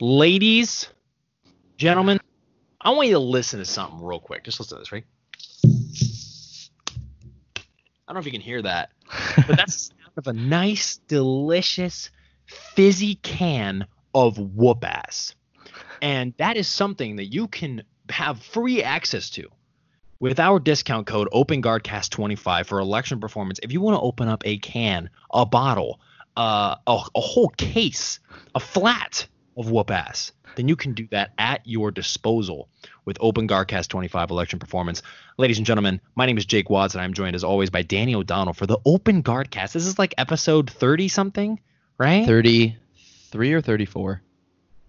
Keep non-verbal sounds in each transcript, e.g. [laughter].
Ladies, gentlemen, I want you to listen to something real quick. Just listen to this, right? I don't know if you can hear that, but that's the sound of a nice, delicious, fizzy can of whoop ass. And that is something that you can have free access to with our discount code OpenGuardCast25 for Electrum Performance. If you want to open up a can, a bottle, uh, a, a whole case, a flat of whoop ass, then you can do that at your disposal with Open Guardcast 25 Electrum Performance. Ladies and gentlemen, my name is Jake Watts, and I'm joined as always by Danny O'Donnell for the Open Guardcast. This is like episode 30 something, right? 33 or 34?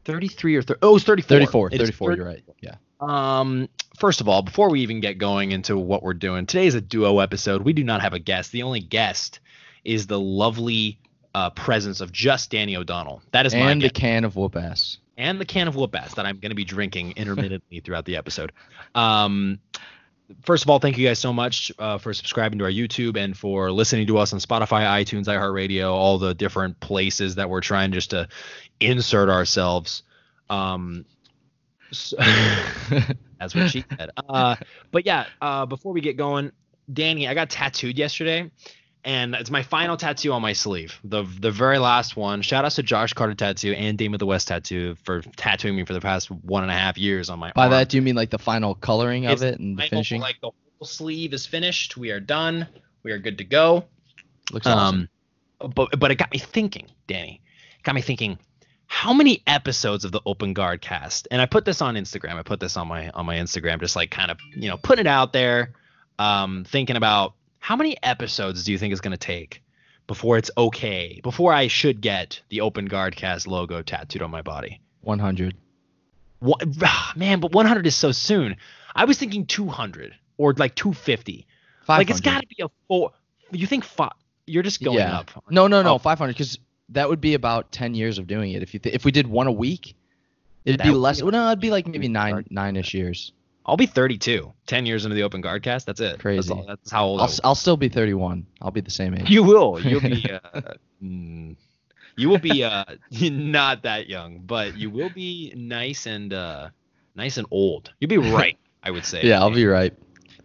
33 or 30. Oh, it's 34. 34. It is 34, you're right. Yeah. Um, first of all, before we even get going into what we're doing, today is a duo episode. We do not have a guest. The only guest is the lovely uh, presence of just Danny O'Donnell. That is my And guest. can of whoop ass. and the can of whoop ass that I'm going to be drinking [laughs] intermittently throughout the episode. Um, first of all, thank you guys so much uh, for subscribing to our YouTube and for listening to us on Spotify, iTunes, iHeartRadio, all the different places that we're trying just to insert ourselves. Um, so- [laughs] that's what she said. Uh, but yeah, uh, before we get going, Danny, I got tattooed yesterday, and it's my final tattoo on my sleeve, the the very last one. Shout out to Josh Carter Tattoo and Dame of the West Tattoo for tattooing me for the past one and a half years on my By arm. that, do you mean like the final coloring of It's it and the Final- finishing? Like the whole sleeve is finished. We are done. We are good to go. Looks awesome. Um, but but it got me thinking, Danny. It got me thinking. How many episodes of the Open Guard cast? And I put this on Instagram. I put this on my on my Instagram, just like kind of you know putting it out there, um, thinking about how many episodes do you think is going to take before it's okay, before I should get the Open Guard cast logo tattooed on my body? 100. What, [sighs] man, but 100 is so soon. I was thinking 200 or like 250. 500. Like it's got to be a four. You think five? You're just going yeah. up. No, no, no, Oh. 500 because that would be about 10 years of doing it. If you th- if we did one a week, it'd That be less. be Well, no, it'd be like maybe nine nine-ish years. I'll be 32. 10 years into the open guard cast. That's it. That's, Crazy. all, that's how old I'll, I'll still be 31. I'll be the same age. You will. [laughs] You'll be. Uh, mm, you will be uh, [laughs] not that young, but you will be nice and uh, nice and old. You'll be [laughs] right. I would say. yeah, I'll be right.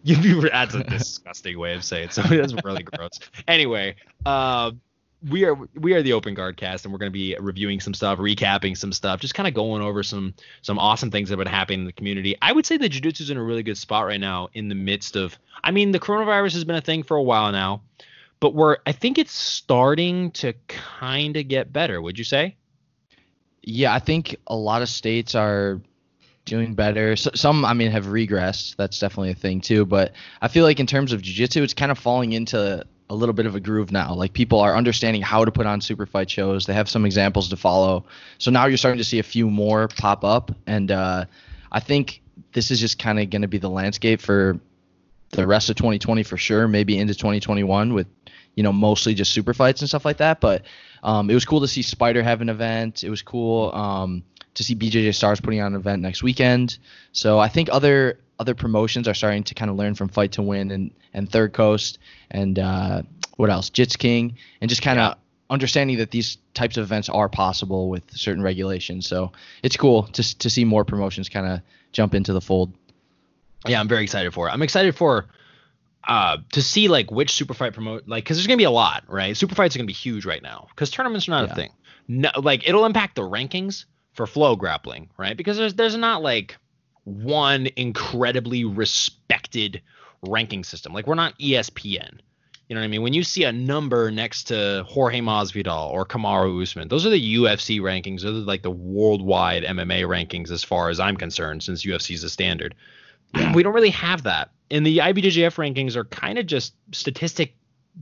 You'll be. That's a disgusting way of saying it. So that's really gross. Anyway, uh, we are we are the Open Guard cast, and we're going to be reviewing some stuff, recapping some stuff, just kind of going over some some awesome things that have been happening in the community. I would say the jiu-jitsu's in a really good spot right now in the midst of. I mean, the coronavirus has been a thing for a while now, but we're I think it's starting to kind of get better. Would you say? Yeah, I think a lot of states are doing better. S some, I mean, have regressed. That's definitely a thing too. But I feel like in terms of jiu-jitsu, it's kind of falling into a little bit of a groove now. Like people are understanding how to put on super fight shows. They have some examples to follow. So now you're starting to see a few more pop up, and uh, I think this is just kind of going to be the landscape for the rest of 2020 for sure. Maybe into 2021 with you know mostly just super fights and stuff like that. But um, it was cool to see Spider have an event. It was cool um, to see BJJ Stars putting on an event next weekend. So I think other other promotions are starting to kind of learn from Fight to Win and and Third Coast and uh, what else, Jits King, and just kind of Yeah. understanding that these types of events are possible with certain regulations. So it's cool to to see more promotions kind of jump into the fold. Yeah, I'm very excited for it. I'm excited for uh to see like which super fight promote like because there's gonna be a lot, right? Super fights are gonna be huge right now because tournaments are not Yeah. a thing. No, like it'll impact the rankings for flow grappling, right? Because there's there's not like one incredibly respected ranking system. Like we're not ESPN. You know what I mean? When you see a number next to Jorge Masvidal or Kamaru Usman, those are the UFC rankings. Those are like the worldwide MMA rankings, as far as I'm concerned, since UFC is a standard. [clears throat] we don't really have that. And the IBJJF rankings are kind of just statistic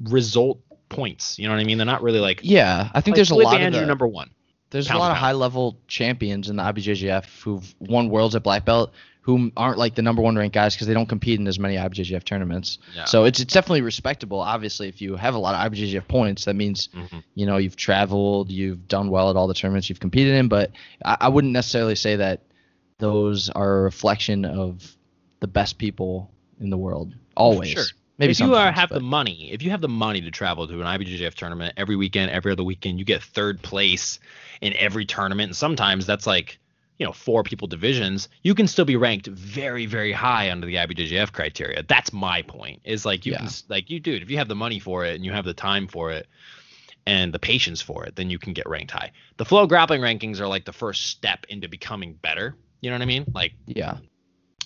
result points. You know what I mean? They're not really like. Yeah, I think like there's a lot of Andrew the- number one. There's a lot of high level champions in the IBJJF who've won worlds at black belt who aren't like the number one ranked guys because they don't compete in as many IBJJF tournaments. Yeah. So it's it's definitely respectable. Obviously, if you have a lot of IBJJF points, that means Mhm. you know you've traveled, you've done well at all the tournaments you've competed in. But I, I wouldn't necessarily say that those are a reflection of the best people in the world. Always. sure. Maybe if you are, have but- the money, if you have the money to travel to an IBJJF tournament every weekend, every other weekend, you get third place in every tournament. And sometimes that's like, you know, four people divisions. You can still be ranked very, very high under the IBJJF criteria. That's my point. Is like you can Yeah. s- like you dude, if you have the money for it and you have the time for it and the patience for it, then you can get ranked high. The flow grappling rankings are like the first step into becoming better. You know what I mean? Like yeah.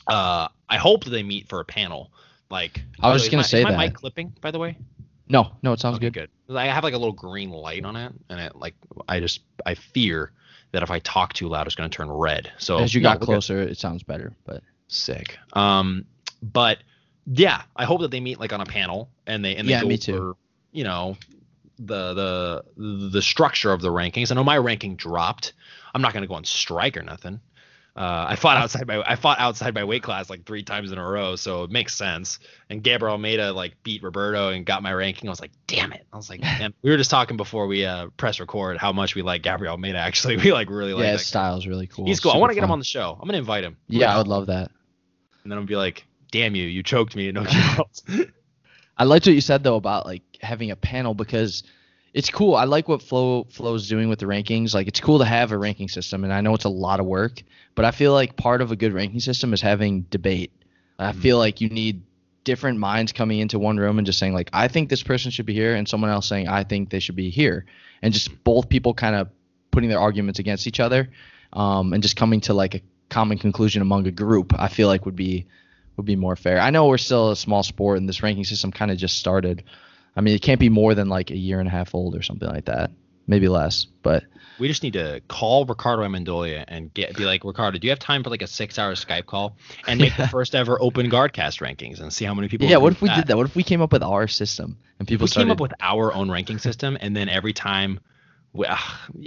uh I hope that they meet for a panel. Like I was just gonna my- say my that. mic clipping, by the way. No, no, it sounds Okay, good. good. I have like a little green light on it, and it like I just I fear that if I talk too loud, it's gonna turn red. So As you no, got good. closer, it sounds better. But sick. Um, but yeah, I hope that they meet like on a panel and they and they Yeah, go me too. over, you know, the the the structure of the rankings. I know my ranking dropped. I'm not gonna go on strike or nothing. Uh, I fought outside my I fought outside my weight class like three times in a row, so it makes sense. And Gabriel Almeida like beat Roberto and got my ranking. I was like, damn it! I was like, [laughs] we were just talking before we uh, press record how much we like Gabriel Almeida. Actually, [laughs] we like really like. yeah, his style's really cool. He's cool. I want to get him on the show. I'm gonna invite him. Yeah, I would love that. And then I'm gonna be like, damn you, you choked me [laughs] no. I liked what you said though about like having a panel because it's cool. I like what Flow Flow's doing with the rankings. Like it's cool to have a ranking system, and I know it's a lot of work, but I feel like part of a good ranking system is having debate. I Mhm. feel like you need different minds coming into one room and just saying like I think this person should be here, and someone else saying I think they should be here, and just both people kind of putting their arguments against each other, um, and just coming to like a common conclusion among a group. I feel like would be would be more fair. I know we're still a small sport, and this ranking system kind of just started. I mean, it can't be more than like a year and a half old or something like that, maybe less. But we just need to call Ricardo Amendolia and get be like, Ricardo, do you have time for like a six hour Skype call and make the [laughs] first ever open guard cast rankings and see how many people yeah, what if we did that? What if we came up with our system and people we started? came up with our own ranking system and then every time we,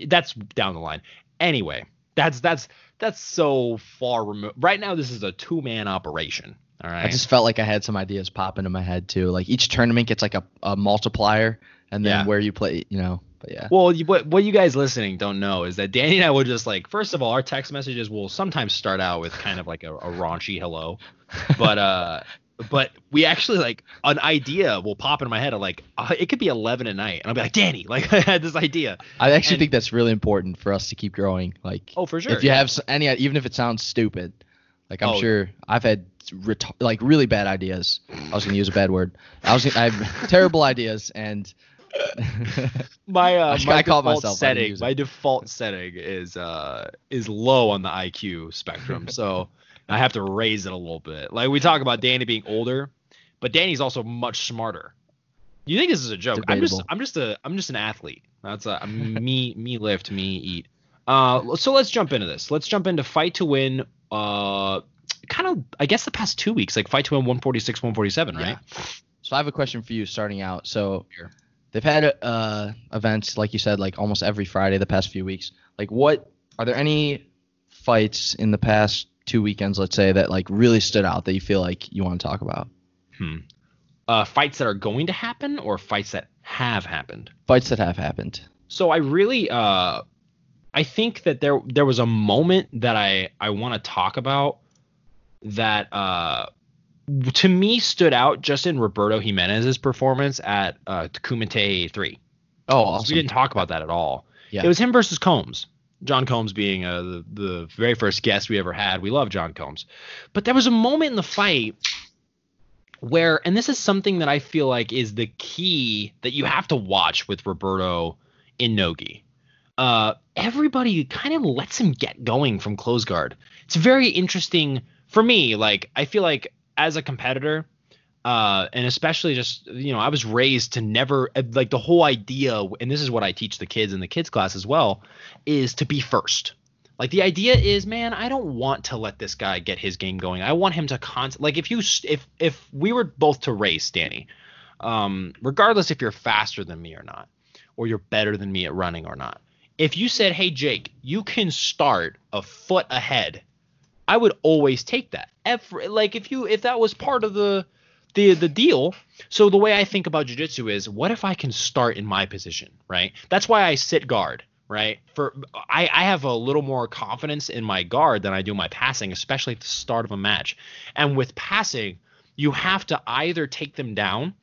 that's down the line anyway that's that's that's so far removed right now this is a two-man operation all right I just felt like I had some ideas pop into my head too. Like each tournament gets like a, a multiplier, and then Yeah. where you play, you know. But yeah, Well, you, what what you guys listening don't know is that Danny and I will just like first of all, our text messages will sometimes start out with kind of like a, a raunchy hello, but uh, but we actually like an idea will pop into my head of like uh, it could be eleven at night, and I'll be like Danny, like [laughs] I had this idea. I actually and- think that's really important for us to keep growing. Like, Oh, for sure. if you yeah. have any, even if it sounds stupid, like I'm Oh. sure I've had ret- like really bad ideas. I was gonna use a bad word. I was gonna, I have [laughs] terrible ideas, and [laughs] my uh, I my I default myself, setting my default setting is uh is low on the IQ spectrum. So I have to raise it a little bit. Like we talk about Danny being older but Danny's also much smarter. You think this is a joke? I'm just I'm just a I'm just an athlete. That's a [laughs] me me lift me eat. Uh so let's jump into this. Let's jump into fight to win uh kind of I guess the past two weeks like fight to win 146 147 right Yeah. So I have a question for you starting out. So they've had uh, events like you said, like almost every Friday the past few weeks. Like, what are there any fights in the past two weekends, let's say, that like really stood out that you feel like you want to talk about? hmm uh fights that are going to happen or fights that have happened Fights that have happened. So I really uh I think that there there was a moment that I I want to talk about that uh to me stood out just in Roberto Jimenez's performance at uh Kumite 3. Oh, We didn't talk about that at all. Yeah. It was him versus Combs. John Combs being uh, the, the very first guest we ever had. We love John Combs. But there was a moment in the fight where, and this is something that I feel like is the key that you have to watch with Roberto in Nogi. Uh, everybody kind of lets him get going from close guard. It's very interesting for me. Like, I feel like as a competitor, uh, and especially just you know i was raised to never like the whole idea and this is what i teach the kids in the kids class as well is to be first like the idea is man i don't want to let this guy get his game going i want him to con like if you if if we were both to race danny um regardless if you're faster than me or not or you're better than me at running or not if you said hey jake you can start a foot ahead i would always take that Every, like if you if that was part of the the the deal. So the way I think about jujitsu is, what if I can start in my position, right? That's why I sit guard, right? For I I have a little more confidence in my guard than I do my passing, especially at the start of a match. And with passing, you have to either take them down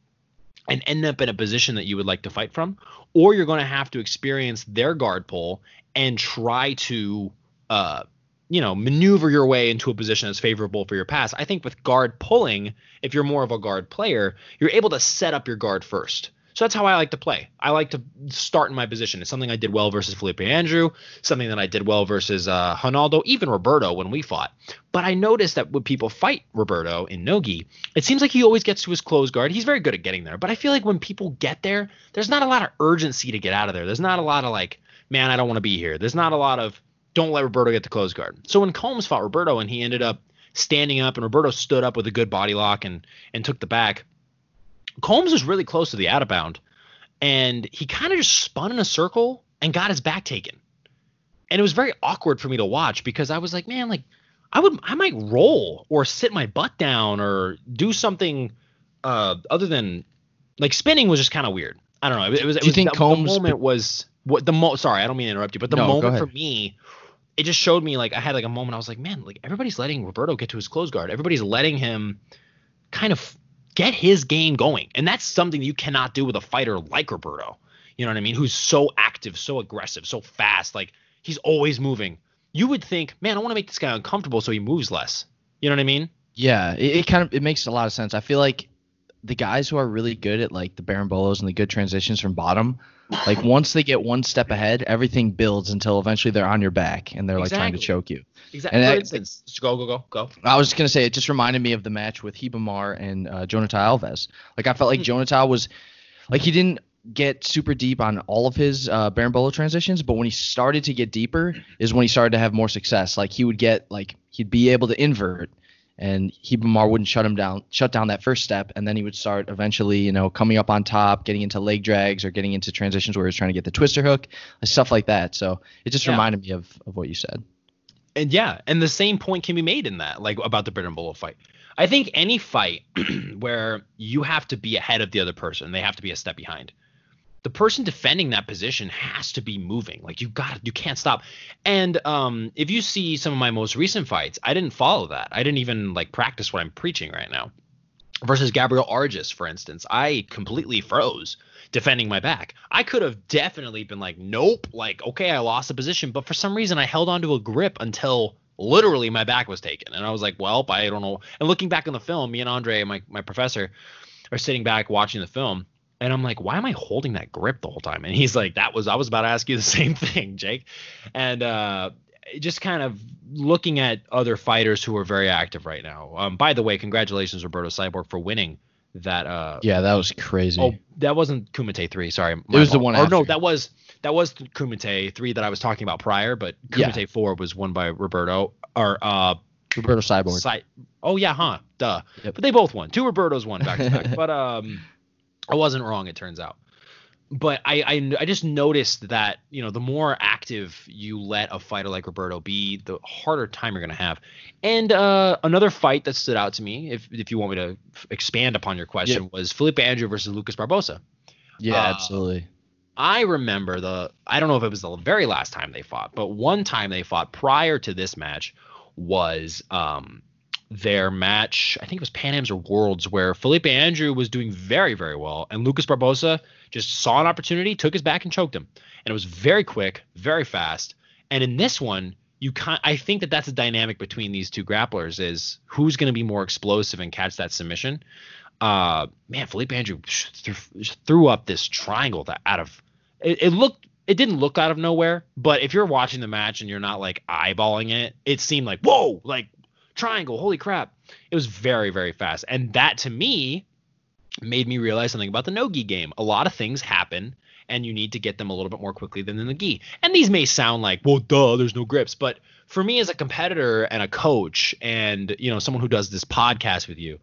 and end up in a position that you would like to fight from, or you're going to have to experience their guard pull and try to, uh, you know, maneuver your way into a position that's favorable for your pass. I think with guard pulling, if you're more of a guard player, you're able to set up your guard first. So that's how I like to play. I like to start in my position. It's something I did well versus Felipe Andrew, something that I did well versus uh, Ronaldo, even Roberto when we fought. But I noticed that when people fight Roberto in Nogi, it seems like he always gets to his closed guard. He's very good at getting there. But I feel like when people get there, there's not a lot of urgency to get out of there. There's not a lot of like, man, I don't want to be here. There's not a lot of, don't let Roberto get the close guard. So when Combs fought Roberto and he ended up standing up and Roberto stood up with a good body lock and and took the back, Combs was really close to the out of bound and he kind of just spun in a circle and got his back taken. And it was very awkward for me to watch because I was like, man, like I would I might roll or sit my butt down or do something uh, other than like spinning was just kind of weird. I don't know. It, was. It Do you was, think the, Combs- the moment was what the mo? Sorry, I don't mean to interrupt you, but the No, moment for me, it just showed me like I had like a moment. I was like, man, like everybody's letting Roberto get to his close guard. Everybody's letting him kind of get his game going, and that's something you cannot do with a fighter like Roberto. You know what I mean? Who's so active, so aggressive, so fast. Like he's always moving. You would think, man, I want to make this guy uncomfortable so he moves less. You know what I mean? Yeah, it, it kind of it makes a lot of sense. I feel like the guys who are really good at like the Berimbolos and the good transitions from bottom, like once they get one step ahead, everything builds until eventually they're on your back and they're like trying to choke you. Exactly. And For that- instance, go, go, go, go. I was just gonna say it just reminded me of the match with Ribamar and uh, Jonathan Alves. Like I felt like Hmm. Jonathan was like he didn't get super deep on all of his uh, Berimbolo transitions, but when he started to get deeper is when he started to have more success. Like he would get like he'd be able to invert, and Ribamar wouldn't shut him down, shut down that first step, and then he would start eventually, you know, coming up on top, getting into leg drags or getting into transitions where he was trying to get the twister hook, stuff like that. So it just Yeah. reminded me of, of what you said. And yeah, and the same point can be made in that, like about the Bolo fight. I think any fight [clears throat] where you have to be ahead of the other person, they have to be a step behind. The person defending that position has to be moving. Like you got, you can't stop. And um, if you see some of my most recent fights, I didn't follow that. I didn't even like practice what I'm preaching right now. Versus Gabriel Arges, for instance, I completely froze defending my back. I could have definitely been like, nope, like, okay, I lost the position, but for some reason I held onto a grip until literally my back was taken. And I was like, well, I don't know. And looking back on the film, me and Andre, my, my professor, are sitting back watching the film. And I'm like, why am I holding that grip the whole time? And he's like, that was, I was about to ask you the [laughs] same thing, Jake. And uh, just kind of looking at other fighters who are very active right now. Um, by the way, congratulations, Roberto Cyborg, for winning that uh, Yeah, that was crazy. Oh, that wasn't Kumite three. Sorry, it was the one Or no, that was that was Kumite three that I was talking about prior. But Yeah. Four was won by Roberto or uh, Roberto Cyborg. Cy- oh yeah, huh? Duh. Yep. But they both won. Two Robertos won back to back. [laughs] But um, I wasn't wrong. It turns out. But I, I I just noticed that you know the more active you let a fighter like Roberto be, the harder time you're gonna have. And uh, another fight that stood out to me, if if you want me to f- expand upon your question, was Felipe Andrew versus Lucas Barbosa. Yeah, Uh, absolutely. I remember the I don't know if it was the very last time they fought, but one time they fought prior to this match was um their match, I think it was Pan Am's or Worlds, where Felipe Andrew was doing very, very well, and Lucas Barbosa just saw an opportunity, took his back, and choked him. And it was very quick, very fast. And in this one, you can I think that that's the dynamic between these two grapplers is who's going to be more explosive and catch that submission. Uh, man, Felipe Andrew th- threw up this triangle that out of it, it looked it didn't look out of nowhere, but if you're watching the match and you're not like eyeballing it, it seemed like whoa, like triangle, holy crap. It was very very fast, and that to me made me realize something about the no-gi game. A lot of things happen and you need to get them a little bit more quickly than in the gi. And these may sound like, well, duh, there's no grips, but for me as a competitor and a coach and you know someone who does this podcast with you,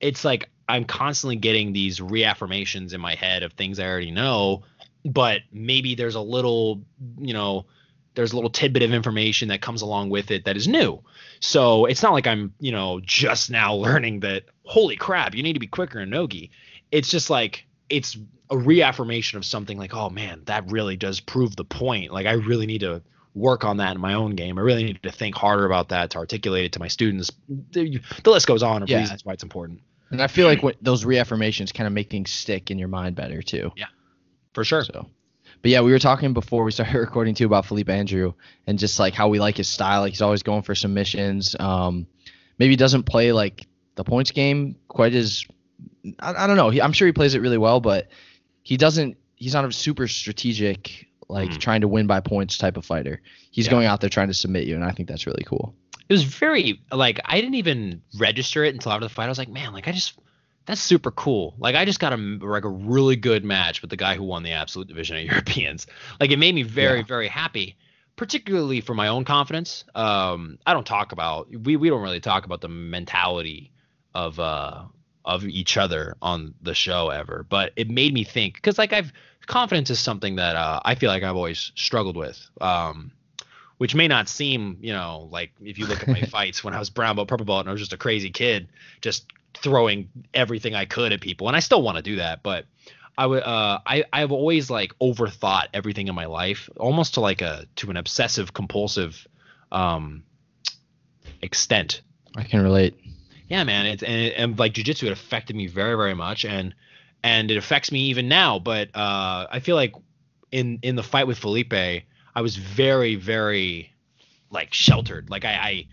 it's like I'm constantly getting these reaffirmations in my head of things I already know, but maybe there's a little, you know, there's a little tidbit of information that comes along with it that is new. So it's not like I'm, you know, just now [laughs] learning that holy crap, you need to be quicker in Nogi. It's just like it's a reaffirmation of something like, oh man, that really does prove the point. Like I really need to work on that in my own game. I really need to think harder about that to articulate it to my students. The, the list goes on of Yeah. reasons why it's important. And I feel like what, those reaffirmations kind of make things stick in your mind better too. Yeah, for sure. So, but yeah, we were talking before we started [laughs] recording too about Felipe Andrew and just like how we like his style. Like he's always going for submissions. Um, maybe he doesn't play like the points game quite as I, I don't know. He, I'm sure he plays it really well, but he doesn't. He's not a super strategic like Mm. trying to win by points type of fighter. He's Yeah. going out there trying to submit you, and I think that's really cool. it was very like I didn't even register it until after the fight. I was like, man, like I just that's super cool. Like I just got a like a really good match with the guy who won the absolute division of [laughs] Europeans. Like it made me very Yeah. very happy, particularly for my own confidence. Um, I don't talk about we we don't really talk about the mentality of uh of each other on the show ever, but it made me think because like I've confidence is something that uh, I feel like I've always struggled with. Um, which may not seem, you know, like if you look at my [laughs] fights when I was brown belt, purple belt, and I was just a crazy kid, just throwing everything I could at people, and I still want to do that, but I would, uh, I, I've always like overthought everything in my life, almost to like a to an obsessive compulsive, um, extent. I can relate. Yeah, man, it's and, it, and like jujitsu, it affected me very, very much, and and it affects me even now. But uh, I feel like in in the fight with Felipe, I was very, very like sheltered. Like I, I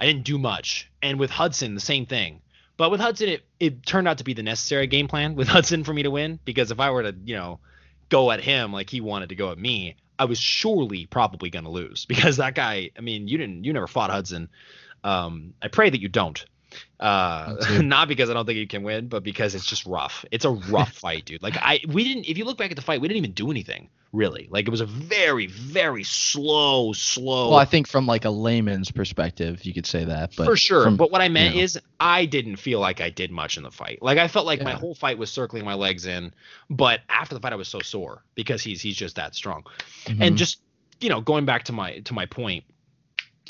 I didn't do much, and with Hudson, the same thing. But with Hudson, it it turned out to be the necessary game plan with [laughs] Hudson for me to win. Because if I were to, you know, go at him like he wanted to go at me, I was surely probably going to lose [laughs] because that guy. I mean, you didn't, you never fought Hudson. Um, I pray that you don't. Uh, [laughs] not because I don't think you can win, but because it's just rough. It's a rough [laughs] fight, dude. Like I, we didn't. If you look back at the fight, we didn't even do anything really. Like it was a very, very slow, slow. Well, I think from like a layman's perspective, you could say that. But for sure. from- but what I meant you know. is I didn't feel like I did much in the fight. Like I felt like my whole fight was circling my legs in, but after the fight I was so sore because he's he's just that strong. And Mhm. just you know, going back to my to my point,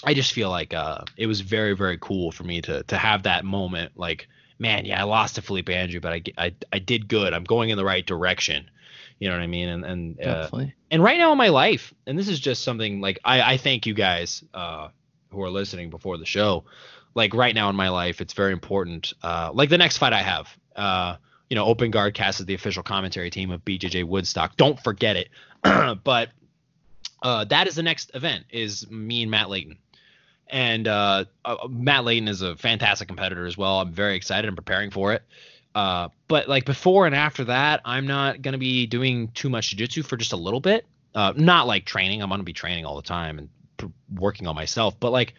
I just feel like uh it was very very cool for me to to have that moment like man, yeah, I lost to Felipe Andrew, but I I I did good. I'm going in the right direction. You know what I mean? And and uh, and right now in my life, and this is just something like I, I thank you guys uh, who are listening before the show. Like right now in my life, it's very important. Uh, like the next fight I have, uh, you know, Open Guard Cast is the official commentary team of BJJ Woodstock. Don't forget it. [clears throat] but uh, that is the next event. Is me and Matt Layton. And uh, uh, Matt Layton is a fantastic competitor as well. I'm very excited. I'm preparing for it. Uh, but like before and after that, I'm not gonna be doing too much jiu-jitsu for just a little bit. Uh, not like training. I'm gonna be training all the time and pr- working on myself. But like,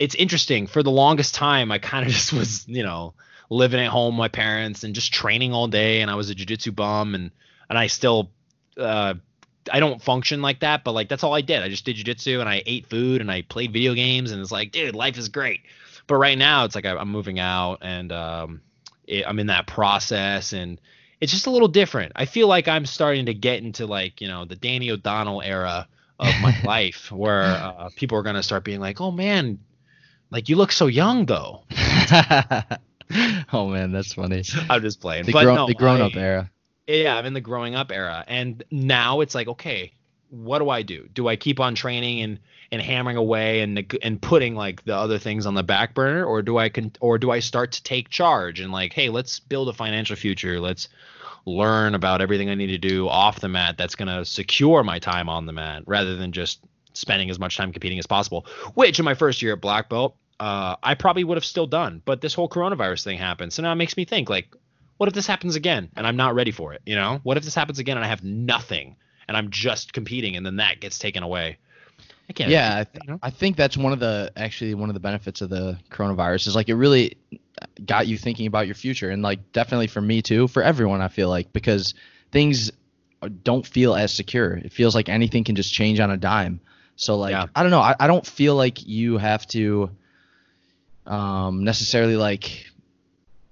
it's interesting. For the longest time, I kind of [laughs] just was, you know, living at home with my parents and just training all day. And I was a jiu-jitsu bum, and and I still, uh, I don't function like that. But like that's all I did. I just did jiu-jitsu and I ate food and I played video games and it's like, dude, life is great. But right now, it's like I, I'm moving out and um, it, I'm in that process and it's just a little different. I feel like I'm starting to get into like you know the Danny O'Donnell era of my [laughs] life where uh, people are gonna start being like, oh man, like you look so young though. [laughs] oh man, that's funny. I'm just playing. The, but grown, no, the grown up I- era. Yeah, I'm in the growing up era, and now it's like, okay, what do I do? Do I keep on training and and hammering away and and putting like the other things on the back burner, or do I con- or do I start to take charge and like, hey, let's build a financial future. Let's learn about everything I need to do off the mat that's gonna secure my time on the mat, rather than just spending as much time competing as possible. Which in my first year at black belt, uh, I probably would have still done, but this whole coronavirus thing happened, so now it makes me think like what if this happens again and I'm not ready for it? You know, what if this happens again and I have nothing and I'm just competing and then that gets taken away? I can't. Yeah, I, you know? I think that's one of the actually one of the benefits of the coronavirus is like it really got you thinking about your future and like definitely for me too, for everyone I feel like because things don't feel as secure. It feels like anything can just change on a dime. So like Yeah. I don't know, I, I don't feel like you have to um necessarily like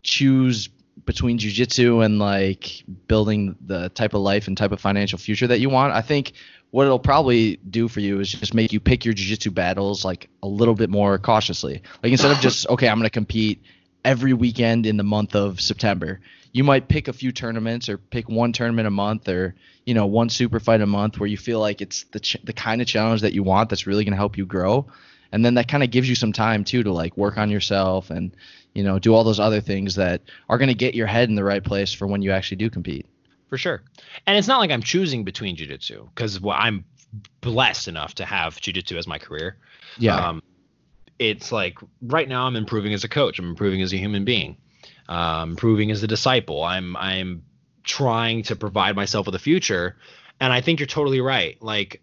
choose between jujitsu and like building the type of life and type of financial future that you want. I think what it'll probably do for you is just make you pick your jujitsu battles like a little bit more cautiously. Like instead of [laughs] just okay, I'm gonna compete every weekend in the month of September. You might pick a few tournaments or pick one tournament a month or you know one super fight a month where you feel like it's the ch- the kind of challenge that you want that's really gonna help you grow. And then that kind of gives you some time too to like work on yourself and you know, do all those other things that are going to get your head in the right place for when you actually do compete. For sure. And it's not like I'm choosing between jiu-jitsu because well, I'm blessed enough to have jiu-jitsu as my career. Yeah. Um, it's like right now I'm improving as a coach. I'm improving as a human being. Um, improving as a disciple. I'm I'm trying to provide myself with a future. And I think you're totally right. Like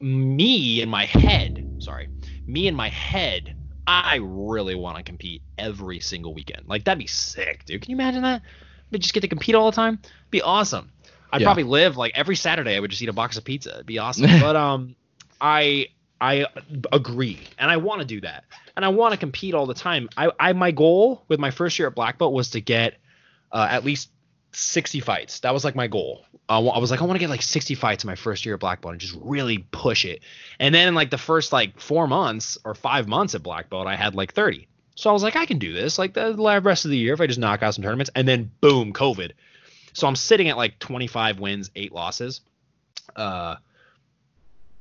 me in my head, sorry, me in my head, I really want to compete every single weekend. Like that'd be sick, dude. Can you imagine that? But just get to compete all the time. Be awesome. I'd Yeah. probably live like every Saturday. I would just eat a box of pizza. It'd be awesome. [laughs] but um, I I agree, and I want to do that, and I want to compete all the time. I, I my goal with my first year at Black Belt was to get uh, at least 60 fights. That was like my goal. I was like, I want to get like 60 fights in my first year at Black Belt and just really push it. And then in like the first like four months or five months at Black Belt, I had like 30. So I was like, I can do this. Like the rest of the year, if I just knock out some tournaments, and then boom, COVID. So I'm sitting at like 25 wins, eight losses. Uh,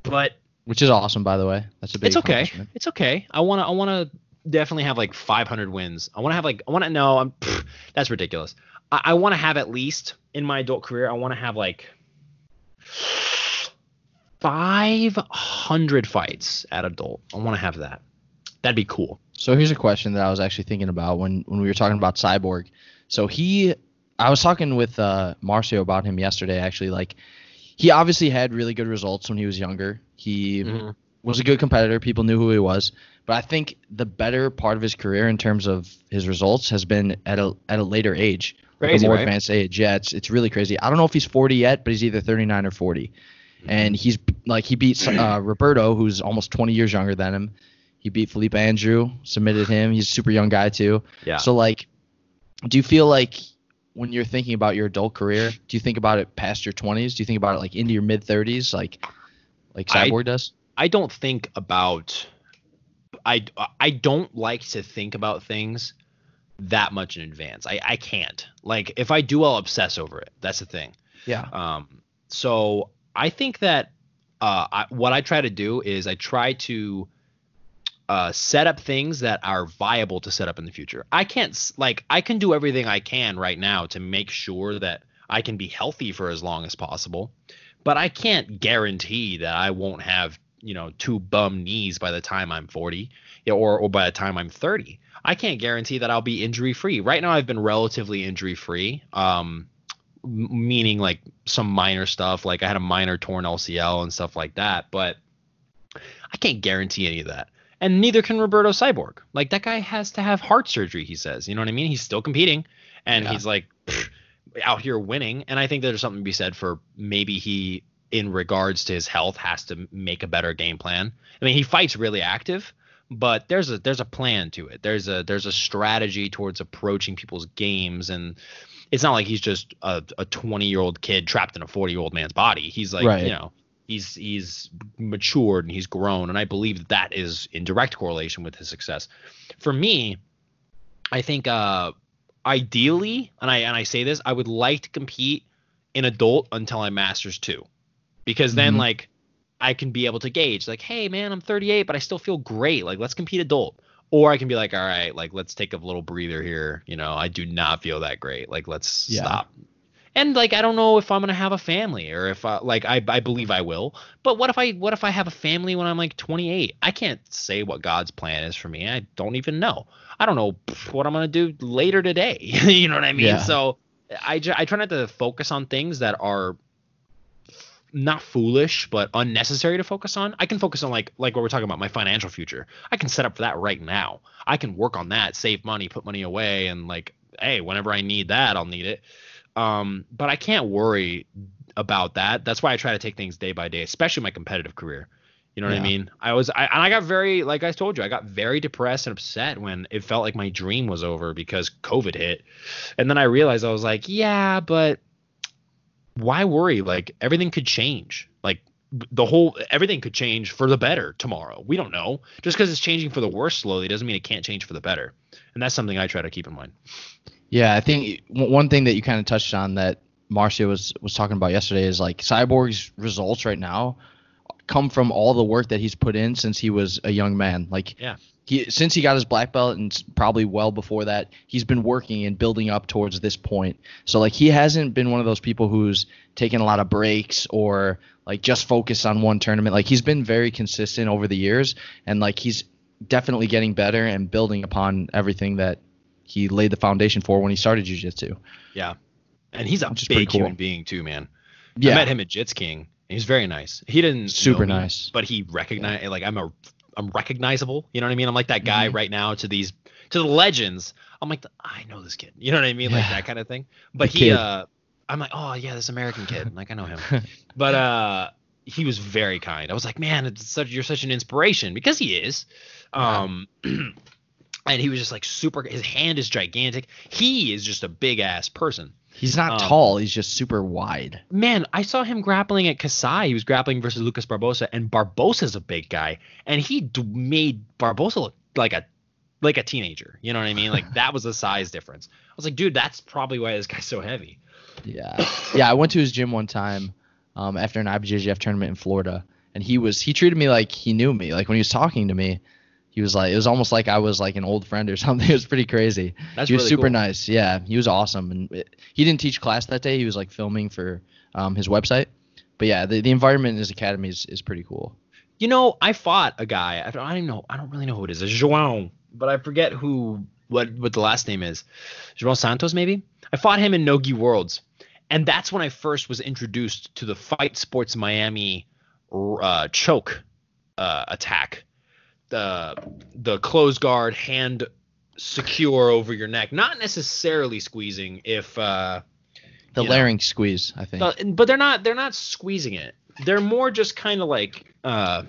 but Which is awesome, by the way. That's a big it's okay. It's okay. I want to. I want to definitely have like 500 wins. I want to have like. I want to know. I'm. pfft, that's ridiculous. I, I want to have at least in my adult career. I want to have like 500 fights at adult. I want to have that. That'd be cool. So here's a question that I was actually thinking about when when we were talking about Cyborg. So he, I was talking with uh, Marcio about him yesterday. Actually, like he obviously had really good results when he was younger. He Mhm. was a good competitor. People knew who he was. But I think the better part of his career in terms of his results has been at a at a later age, Crazy, a more right? advanced age. Yeah, it's it's really crazy. I don't know if he's 40 yet, but he's either 39 or 40. And he's like he beat uh, Roberto, who's almost 20 years younger than him. He beat Felipe Andrew, submitted him. He's a super young guy too. Yeah. So like, do you feel like when you're thinking about your adult career, do you think about it past your 20s? Do you think about it like into your mid 30s, like like I- Cyborg does? I don't think about I I don't like to think about things that much in advance. I I can't. Like if I do I'll obsess over it. That's the thing. Yeah. Um so I think that uh I, what I try to do is I try to uh set up things that are viable to set up in the future. I can't like I can do everything I can right now to make sure that I can be healthy for as long as possible but I can't guarantee that I won't have you know two bum knees by the time I'm 40 or or by the time I'm 30. I can't guarantee that I'll be injury free. Right now I've been relatively injury free. Um meaning like some minor stuff like I had a minor torn LCL and stuff like that, but I can't guarantee any of that. And neither can Roberto Cyborg. Like that guy has to have heart surgery, he says. You know what I mean? He's still competing and Yeah. he's like pfft, [sniffs] out here winning. And I think there's something to be said for maybe he, in regards to his health, has to make a better game plan. I mean, he fights really active, but there's a there's a plan to it. There's a there's a strategy towards approaching people's games, and it's not like he's just a, a 20 year old kid trapped in a 40 year old man's body. He's like Right. you know he's he's matured and he's grown, and I believe that, that is in direct correlation with his success. For me, I think uh ideally, and I and I say this, I would like to compete in adult until I masters two, because then Mhm. like I can be able to gauge like, hey man, I'm 38, but I still feel great. Like let's compete adult. Or I can be like, all right, like let's take a little breather here. You know, I do not feel that great. Like let's Yeah. stop. And like I don't know if I'm gonna have a family or if I, like I I believe I will. But what if I what if I have a family when I'm like 28? I can't say what God's plan is for me. I don't even know. I don't know what I'm gonna do later today. [laughs] you know what I mean? Yeah. So I I try not to focus on things that are not foolish but unnecessary to focus on. I can focus on like like what we're talking about my financial future. I can set up for that right now. I can work on that, save money, put money away and like hey, whenever I need that, I'll need it. Um but I can't worry about that. That's why I try to take things day by day, especially my competitive career. You know what I mean? I was I and I got very like I told you, I got very depressed and upset when it felt like my dream was over because COVID hit. And then I realized I was like, yeah, but why worry? Like everything could change. Like the whole everything could change for the better tomorrow. We don't know. Just because it's changing for the worse slowly doesn't mean it can't change for the better. And that's something I try to keep in mind. Yeah, I think one thing that you kind of touched on that Marcio was was talking about yesterday is like Cyborg's results right now come from all the work that he's put in since he was a young man. Like Yeah. He since he got his black belt and probably well before that, he's been working and building up towards this point. So like he hasn't been one of those people who's taken a lot of breaks or like just focused on one tournament. Like he's been very consistent over the years and like he's definitely getting better and building upon everything that he laid the foundation for when he started jiu-jitsu. Yeah. And he's a Which pretty big cool. human being too, man. Yeah. I met him at Jits King. He's very nice. He didn't Super me, nice. but he recognized like I'm a I'm recognizable. You know what I mean? I'm like that guy Mhm. right now to these to the legends. I'm like I know this kid. You know what I mean? Like that kind of thing. But The he kid. uh I'm like oh yeah this American kid. Like I know him. [laughs] but uh he was very kind. I was like man it's such you're such an inspiration because he is. Um. [clears throat] And he was just like super. His hand is gigantic. He is just a big ass person. He's not Um, tall, he's just super wide. Man, I saw him grappling at Kasai. He was grappling versus Lucas Barbosa, and Barbosa's a big guy, and he d- made Barbosa look like a like a teenager. You know what I mean? Like that was the size difference. I was like, dude, that's probably why this guy's so heavy. Yeah, yeah. I went to his gym one time um, after an IBJJF tournament in Florida, and he was he treated me like he knew me. Like when he was talking to me, he was like it was almost like I was like an old friend or [laughs] something. It was pretty crazy. That's he was really super cool. nice. Yeah, he was awesome, and it, he didn't teach class that day. He was like filming for um, his website. But yeah, the, the environment in his academy is, is pretty cool. You know, I fought a guy. I don't, I don't know. I don't really know who it is. It's João, but I forget who what what the last name is. João Santos, maybe. I fought him in Nogi Worlds, and that's when I first was introduced to the Fight Sports Miami uh, choke uh, attack. The the close guard hand secure over your neck, not necessarily squeezing. If uh, The know. larynx squeeze, I think. but they're not they're not squeezing it. They're more just kind of like uh,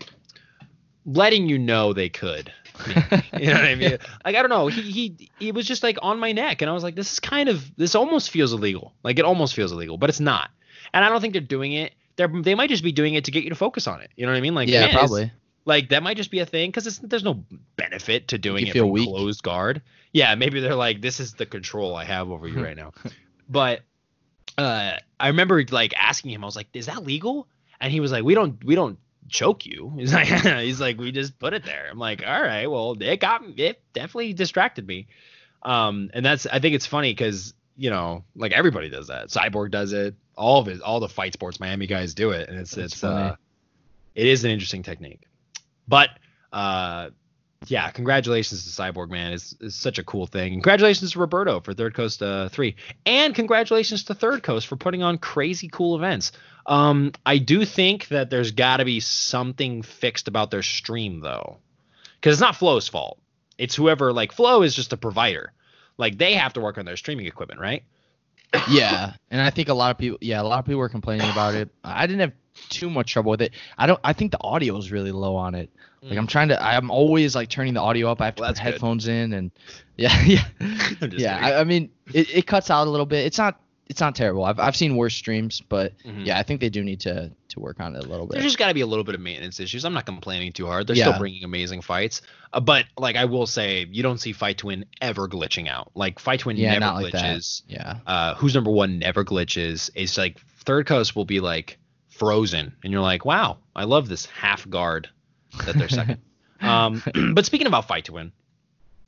letting you know they could. [laughs] You know what I mean? Like I don't know. He he he was just like on my neck, and I was like, this is kind of this almost feels illegal. Like it almost feels illegal, but it's not. And I don't think they're doing it. They're they might just be doing it to get you to focus on it. You know what I mean? Like yeah, man, probably. Like that might just be a thing because there's no benefit to doing you it feel weak. closed guard. Yeah, maybe they're like, this is the control I have over you [laughs] right now. But uh, I remember like asking him, I was like, is that legal? And he was like, we don't we don't choke you. [laughs] He's like, [laughs] he's like, we just put it there. I'm like, all right, well, it got it definitely distracted me. Um, and that's I think it's funny because you know like everybody does that. Cyborg does it. All of it, all the fight sports Miami guys do it, and it's That's it's funny. uh, it is an interesting technique. But uh, yeah, congratulations to Cyborg man. It's, it's such a cool thing. Congratulations to Roberto for Third Coast uh, three, and congratulations to Third Coast for putting on crazy cool events. Um, I do think that there's got to be something fixed about their stream though, because it's not Flow's fault. It's whoever like Flow is just a provider. Like they have to work on their streaming equipment, right? yeah, and I think a lot of people, yeah, a lot of people were complaining about it. I didn't have too much trouble with it. I don't. I think the audio is really low on it. Like I'm trying to. I'm always like turning the audio up. I have to Mm. Well, put that's good. headphones in, and [laughs] yeah, yeah, [laughs] yeah. I, I mean, it, it cuts out a little bit. It's not. It's not terrible. I've I've seen worse streams, but Mhm. yeah, I think they do need to to work on it a little bit. There's just got to be a little bit of maintenance issues. I'm not complaining too hard. They're Yeah. still bringing amazing fights, uh, but like I will say, you don't see Fight to Win ever glitching out. Like Fight to Win yeah, never not like that. Yeah. Uh, who's number one never glitches. It's like Third Coast will be like frozen, and you're like, wow, I love this half guard that they're second. [laughs] um, but speaking about Fight to Win,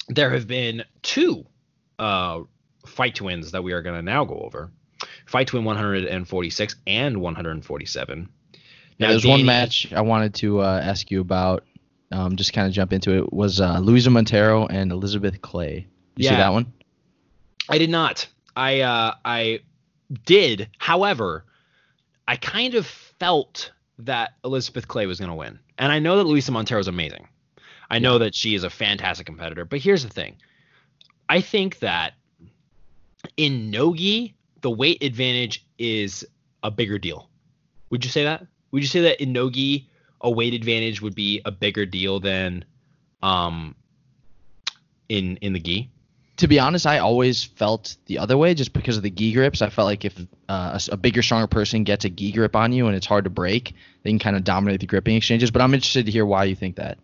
there have been two uh, Fight to Wins that we are going to now go over. Fight to Win 146 and 147. Now, there's one match I wanted to uh, ask you about. Um, just kind of jump into it. Was uh, Luiza Monteiro and Elizabeth Clay? You see Yeah. that one? I did not. I uh, I did. However, I kind of felt that Elizabeth Clay was going to win, and I know that Luiza Monteiro is amazing. I know that she is a fantastic competitor, but here's the thing: I think that in nogi, the weight advantage is a bigger deal. Would you say that? Would you say that in nogi, a weight advantage would be a bigger deal than um in in the gi? To be honest, I always felt the other way just because of the gi grips. I felt like if uh, a bigger, stronger person gets a gi grip on you and it's hard to break, they can kind of dominate the gripping exchanges. But I'm interested to hear why you think that.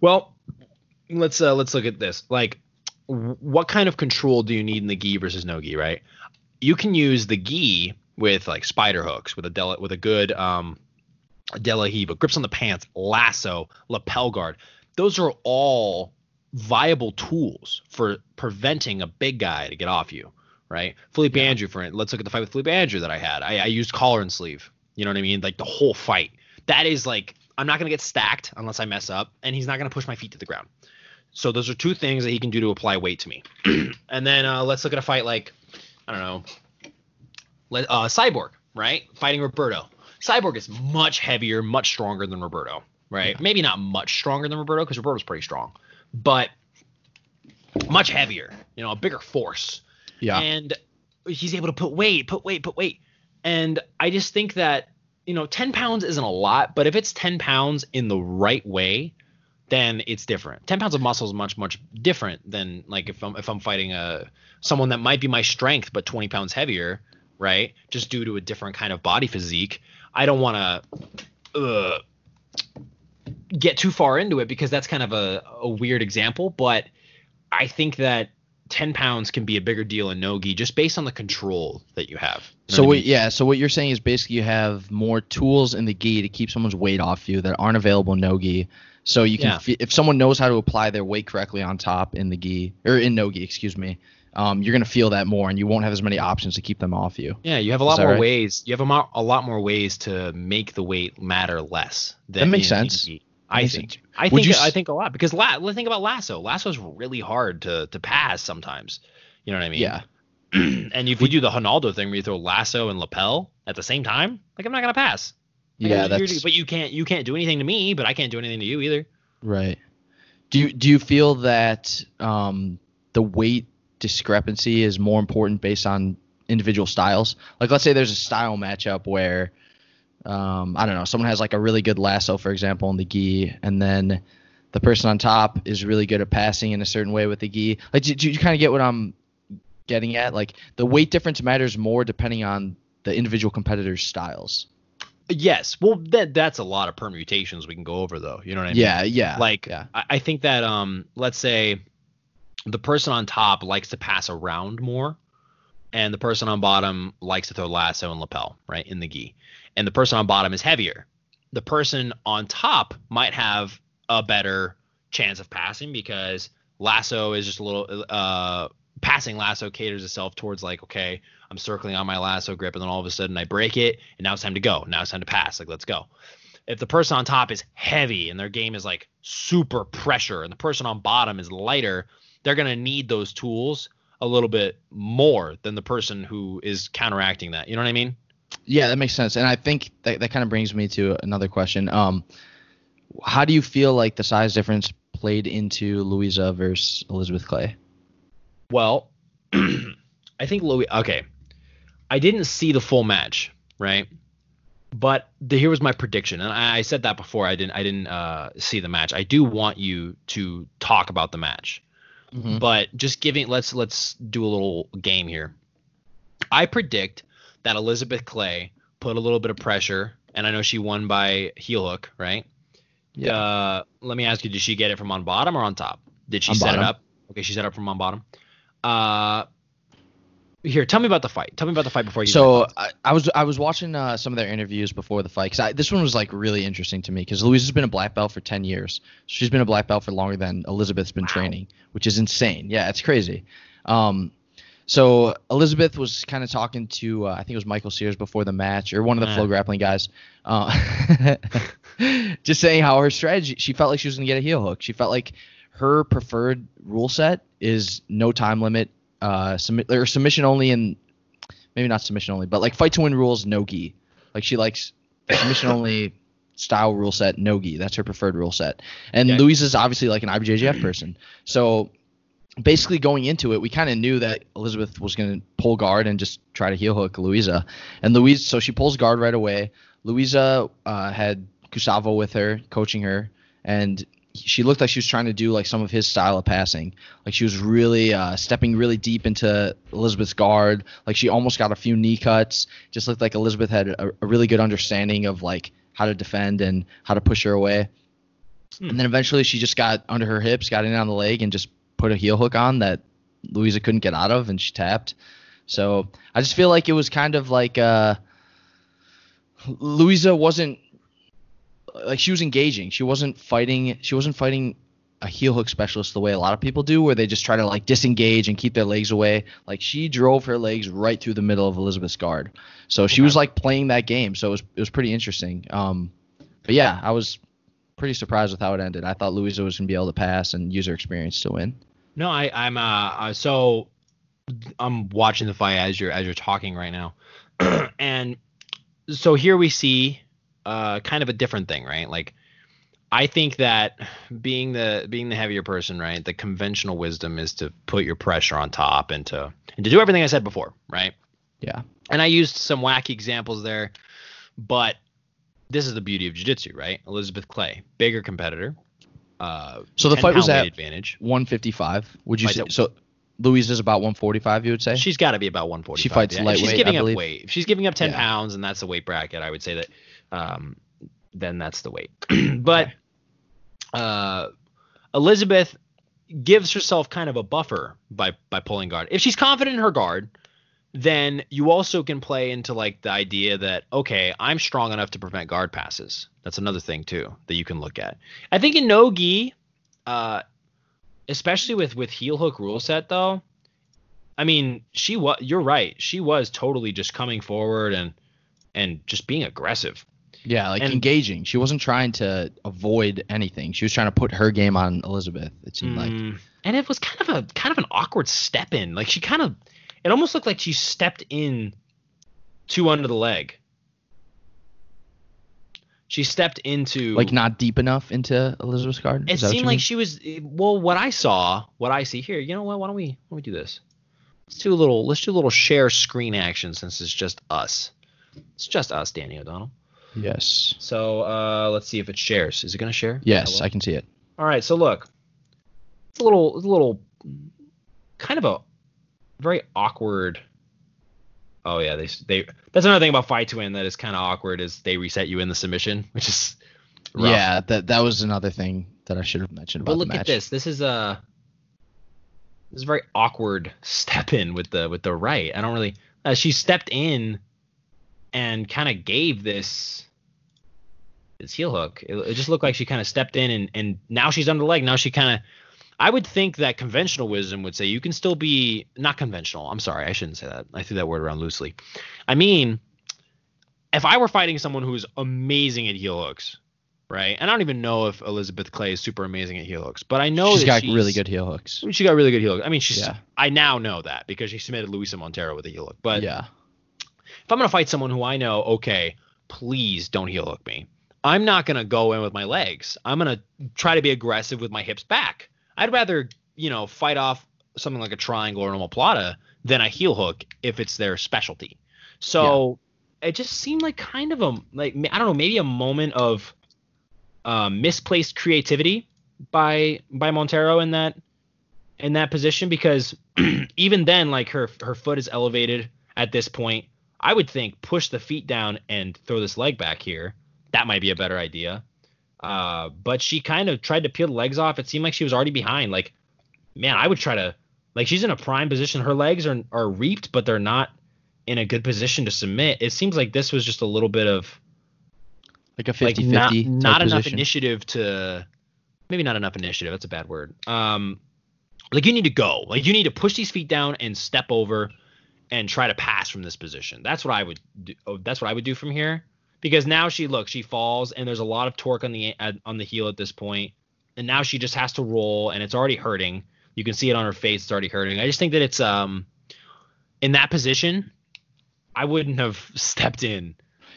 Well, let's uh, let's look at this. Like, what kind of control do you need in the gi versus no gi? Right? You can use the gi with like spider hooks with a del- with a good um De La Riva, grips on the pants, lasso, lapel guard. Those are all viable tools for preventing a big guy to get off you, right? Felipe Yeah. Andrew, for it. Let's look at the fight with Felipe Andrew that I had. I, I used collar and sleeve. You know what I mean? Like the whole fight. That is like I'm not gonna get stacked unless I mess up, and he's not gonna push my feet to the ground. So those are two things that he can do to apply weight to me. [clears throat] and then uh, let's look at a fight like I don't know, let, uh, Cyborg, right? Fighting Roberto. Cyborg is much heavier, much stronger than Roberto, right? Yeah. Maybe not much stronger than Roberto because Roberto's pretty strong, but much heavier. You know, a bigger force Yeah. and he's able to put weight, put weight, put weight. And I just think that you know, 10 pounds isn't a lot, but if it's 10 pounds in the right way, then it's different. 10 pounds of muscle is much much different than like if I'm if I'm fighting a someone that might be my strength but 20 pounds heavier, right? Just due to a different kind of body physique. I don't want to uh, get too far into it because that's kind of a, a weird example, but I think that 10 pounds can be a bigger deal in nogi just based on the control that you have. You know So what I mean? yeah, so what you're saying is basically you have more tools in the gi to keep someone's weight off you that aren't available in no gi. So you can, Yeah. fe- if someone knows how to apply their weight correctly on top in the gi or in nogi, excuse me, um, you're gonna feel that more, and you won't have as many options to keep them off you. Yeah, you have a lot more right? ways. You have a, mo- a lot more ways to make the weight matter less. Than That makes sense. gi. I think. I think. s- I think a lot because la- let's think about lasso. Lasso's really hard to to pass sometimes. You know what I mean? Yeah, [clears throat] and if you do the Ronaldo thing where you throw lasso and lapel at the same time, like I'm not gonna pass. Like, yeah, that's But you can't. You can't do anything to me, but I can't do anything to you either. right. Do you do you feel that um, the weight discrepancy is more important based on individual styles? Like, let's say there's a style matchup where um, I don't know, someone has like a really good lasso, for example, in the gi, and then the person on top is really good at passing in a certain way with the gi. Like, do, do you kind of get what I'm getting at? Like, the weight difference matters more depending on the individual competitor's styles. Yes. Well, that that's a lot of permutations we can go over though. You know what I mean? Yeah, yeah. like yeah, I, I think that um let's say the person on top likes to pass around more and the person on bottom likes to throw lasso and lapel right in the gi and the person on bottom is heavier the person on top might have a better chance of passing because lasso is just a little uh passing lasso caters itself towards like okay i'm circling on my lasso grip and then all of a sudden i break it and now it's time to go now it's time to pass like let's go if the person on top is heavy and their game is like super pressure and the person on bottom is lighter, they're going to need those tools a little bit more than the person who is counteracting that. You know what I mean? Yeah, that makes sense. And I think that, that kind of brings me to another question. Um, how do you feel like the size difference played into Luiza versus Elizabeth Clay? Well, [clears throat] I think Louis. Okay, I didn't see the full match, right? But the, here was my prediction, and I, I said that before. I didn't. I didn't uh, see the match. I do want you to talk about the match. Mhm. but just giving let's let's do a little game here. I predict that Elizabeth Clay put a little bit of pressure, and I know she won by heel hook, right? Yeah. Uh, let me ask you: Did she get it from on bottom or on top? Did she On set bottom. it up? Okay, she set it up from on bottom. Uh, here, tell me about the fight. Tell me about the fight before you. So I, I was I was watching uh, some of their interviews before the fight because this one was like really interesting to me because Louise has been a black belt for ten years. She's been a black belt for longer than Elizabeth's been Wow. training, which is insane. Yeah, it's crazy. Um, so Elizabeth was kind of talking to uh, I think it was Michael Sears before the match or one of the flow grappling guys, uh, [laughs] [laughs] just saying how her strategy she felt like she was gonna get a heel hook. She felt like her preferred rule set is no time limit, uh, submit or submission only and maybe not submission only, but like fight to win rules, no gi. Like she likes submission only style rule set, no gi. That's her preferred rule set. And Okay. is obviously like an IBJJF person. So basically going into it, we kind of knew that Elizabeth was going to pull guard and just try to heel hook Luiza. And Luiza, so she pulls guard right away. Luiza uh, had Gustavo with her, coaching her, and she looked like she was trying to do like some of his style of passing. Like she was really uh, stepping really deep into Elizabeth's guard. Like she almost got a few knee cuts. Just looked like Elizabeth had a, a really good understanding of like how to defend and how to push her away. Hmm. And then eventually she just got under her hips, got in on the leg, and just put a heel hook on that Luiza couldn't get out of, and she tapped. So I just feel like it was kind of like uh, Luiza wasn't like she was engaging. She wasn't fighting. She wasn't fighting a heel hook specialist the way a lot of people do, where they just try to like disengage and keep their legs away. Like she drove her legs right through the middle of Elizabeth's guard, so she Okay. was like playing that game. So it was it was pretty interesting. Um, but yeah, I was pretty surprised with how it ended. I thought Luiza was gonna be able to pass and use her experience to win. No, I, I'm uh, uh so I'm watching the fight as you're as you're talking right now, [clears throat] and so here we see uh kind of a different thing, right? Like I think that being the being the heavier person, right? The conventional wisdom is to put your pressure on top and to and to do everything I said before, right? Yeah. And I used some wacky examples there, but this is the beauty of jiu-jitsu, right? Elizabeth Clay, bigger competitor. Uh, So the fight was at advantage. 155. Would you say at- so? is about 145. You would say? She's got to be about 145. She fights. If lightweight, She's giving I up believe. weight. If she's giving up 10 Yeah. pounds, and that's the weight bracket, I would say that. Um, then that's the weight. [clears throat] but uh, Elizabeth gives herself kind of a buffer by by pulling guard. If she's confident in her guard, then you also can play into like the idea that okay, I'm strong enough to prevent guard passes. That's another thing too that you can look at. I think in no gi, uh, especially with with heel hook rule set though, I mean she was you're right. She was totally just coming forward and and just being aggressive. Yeah, like And- engaging. She wasn't trying to avoid anything. She was trying to put her game on Elizabeth. It seemed like. Mm, and it was kind of a kind of an awkward step in. Like she kind of, it almost looked like she stepped in too under the leg. She stepped into Like not deep enough into Elizabeth's garden. It seemed like she was. Well, what I saw, what I see here. You know what? Why don't we why don't we do this? Let's do a little. Let's do a little share screen action since it's just us. It's just us, Danny O'Donnell. Yes. So uh, let's see if it shares. Is it gonna share? Yes? I can see it. All right, so look, it's a little, it's a little, kind of a very awkward. Oh yeah, they they. That's another thing about Fight to Win that is kind of awkward is they reset you in the submission, which is rough. Yeah, that that was another thing that I should have mentioned about But look at this. This is a this is a very awkward [laughs] step in with the with the right. I don't really. Uh, she stepped in and kind of gave this this heel hook. It, it just looked like she kind of stepped in and and now she's under the leg. Now she kind of. I would think that conventional wisdom would say you can still be not conventional. I'm sorry, I shouldn't say that. I threw that word around loosely. I mean, if I were fighting someone who's amazing at heel hooks, right? And I don't even know if Elizabeth Clay is super amazing at heel hooks, but I know she's got she's, really good heel hooks. She got really good heel hooks. I mean, she's. Yeah. I now know that because she submitted Luiza Monteiro with a heel hook. But yeah. if I'm gonna fight someone who I know, okay, please don't heel hook me. I'm not gonna go in with my legs. I'm gonna try to be aggressive with my hips back. I'd rather, you know, fight off something like a triangle or an omoplata than a heel hook if it's their specialty. So it just seemed like kind of a like I don't know, maybe a moment of uh, misplaced creativity by by Monteiro in that in that position because [clears throat] even then like her her foot is elevated at this point. I would think push the feet down and throw this leg back here. That might be a better idea. Uh, but she kind of tried to peel the legs off. It seemed like she was already behind. Like, man, I would try to like she's in a prime position. Her legs are are reaped, but they're not in a good position to submit. It seems like this was just a little bit of Like a like 50-50 not, not enough position. initiative to maybe not enough initiative that's a bad word um like you need to go like you need to push these feet down and step over and try to pass from this position that's what i would do oh, that's what i would do from here because now she look she falls and there's a lot of torque on the on the heel at this point and now she just has to roll and it's already hurting you can see it on her face it's already hurting i just think that it's um in that position i wouldn't have [laughs] stepped in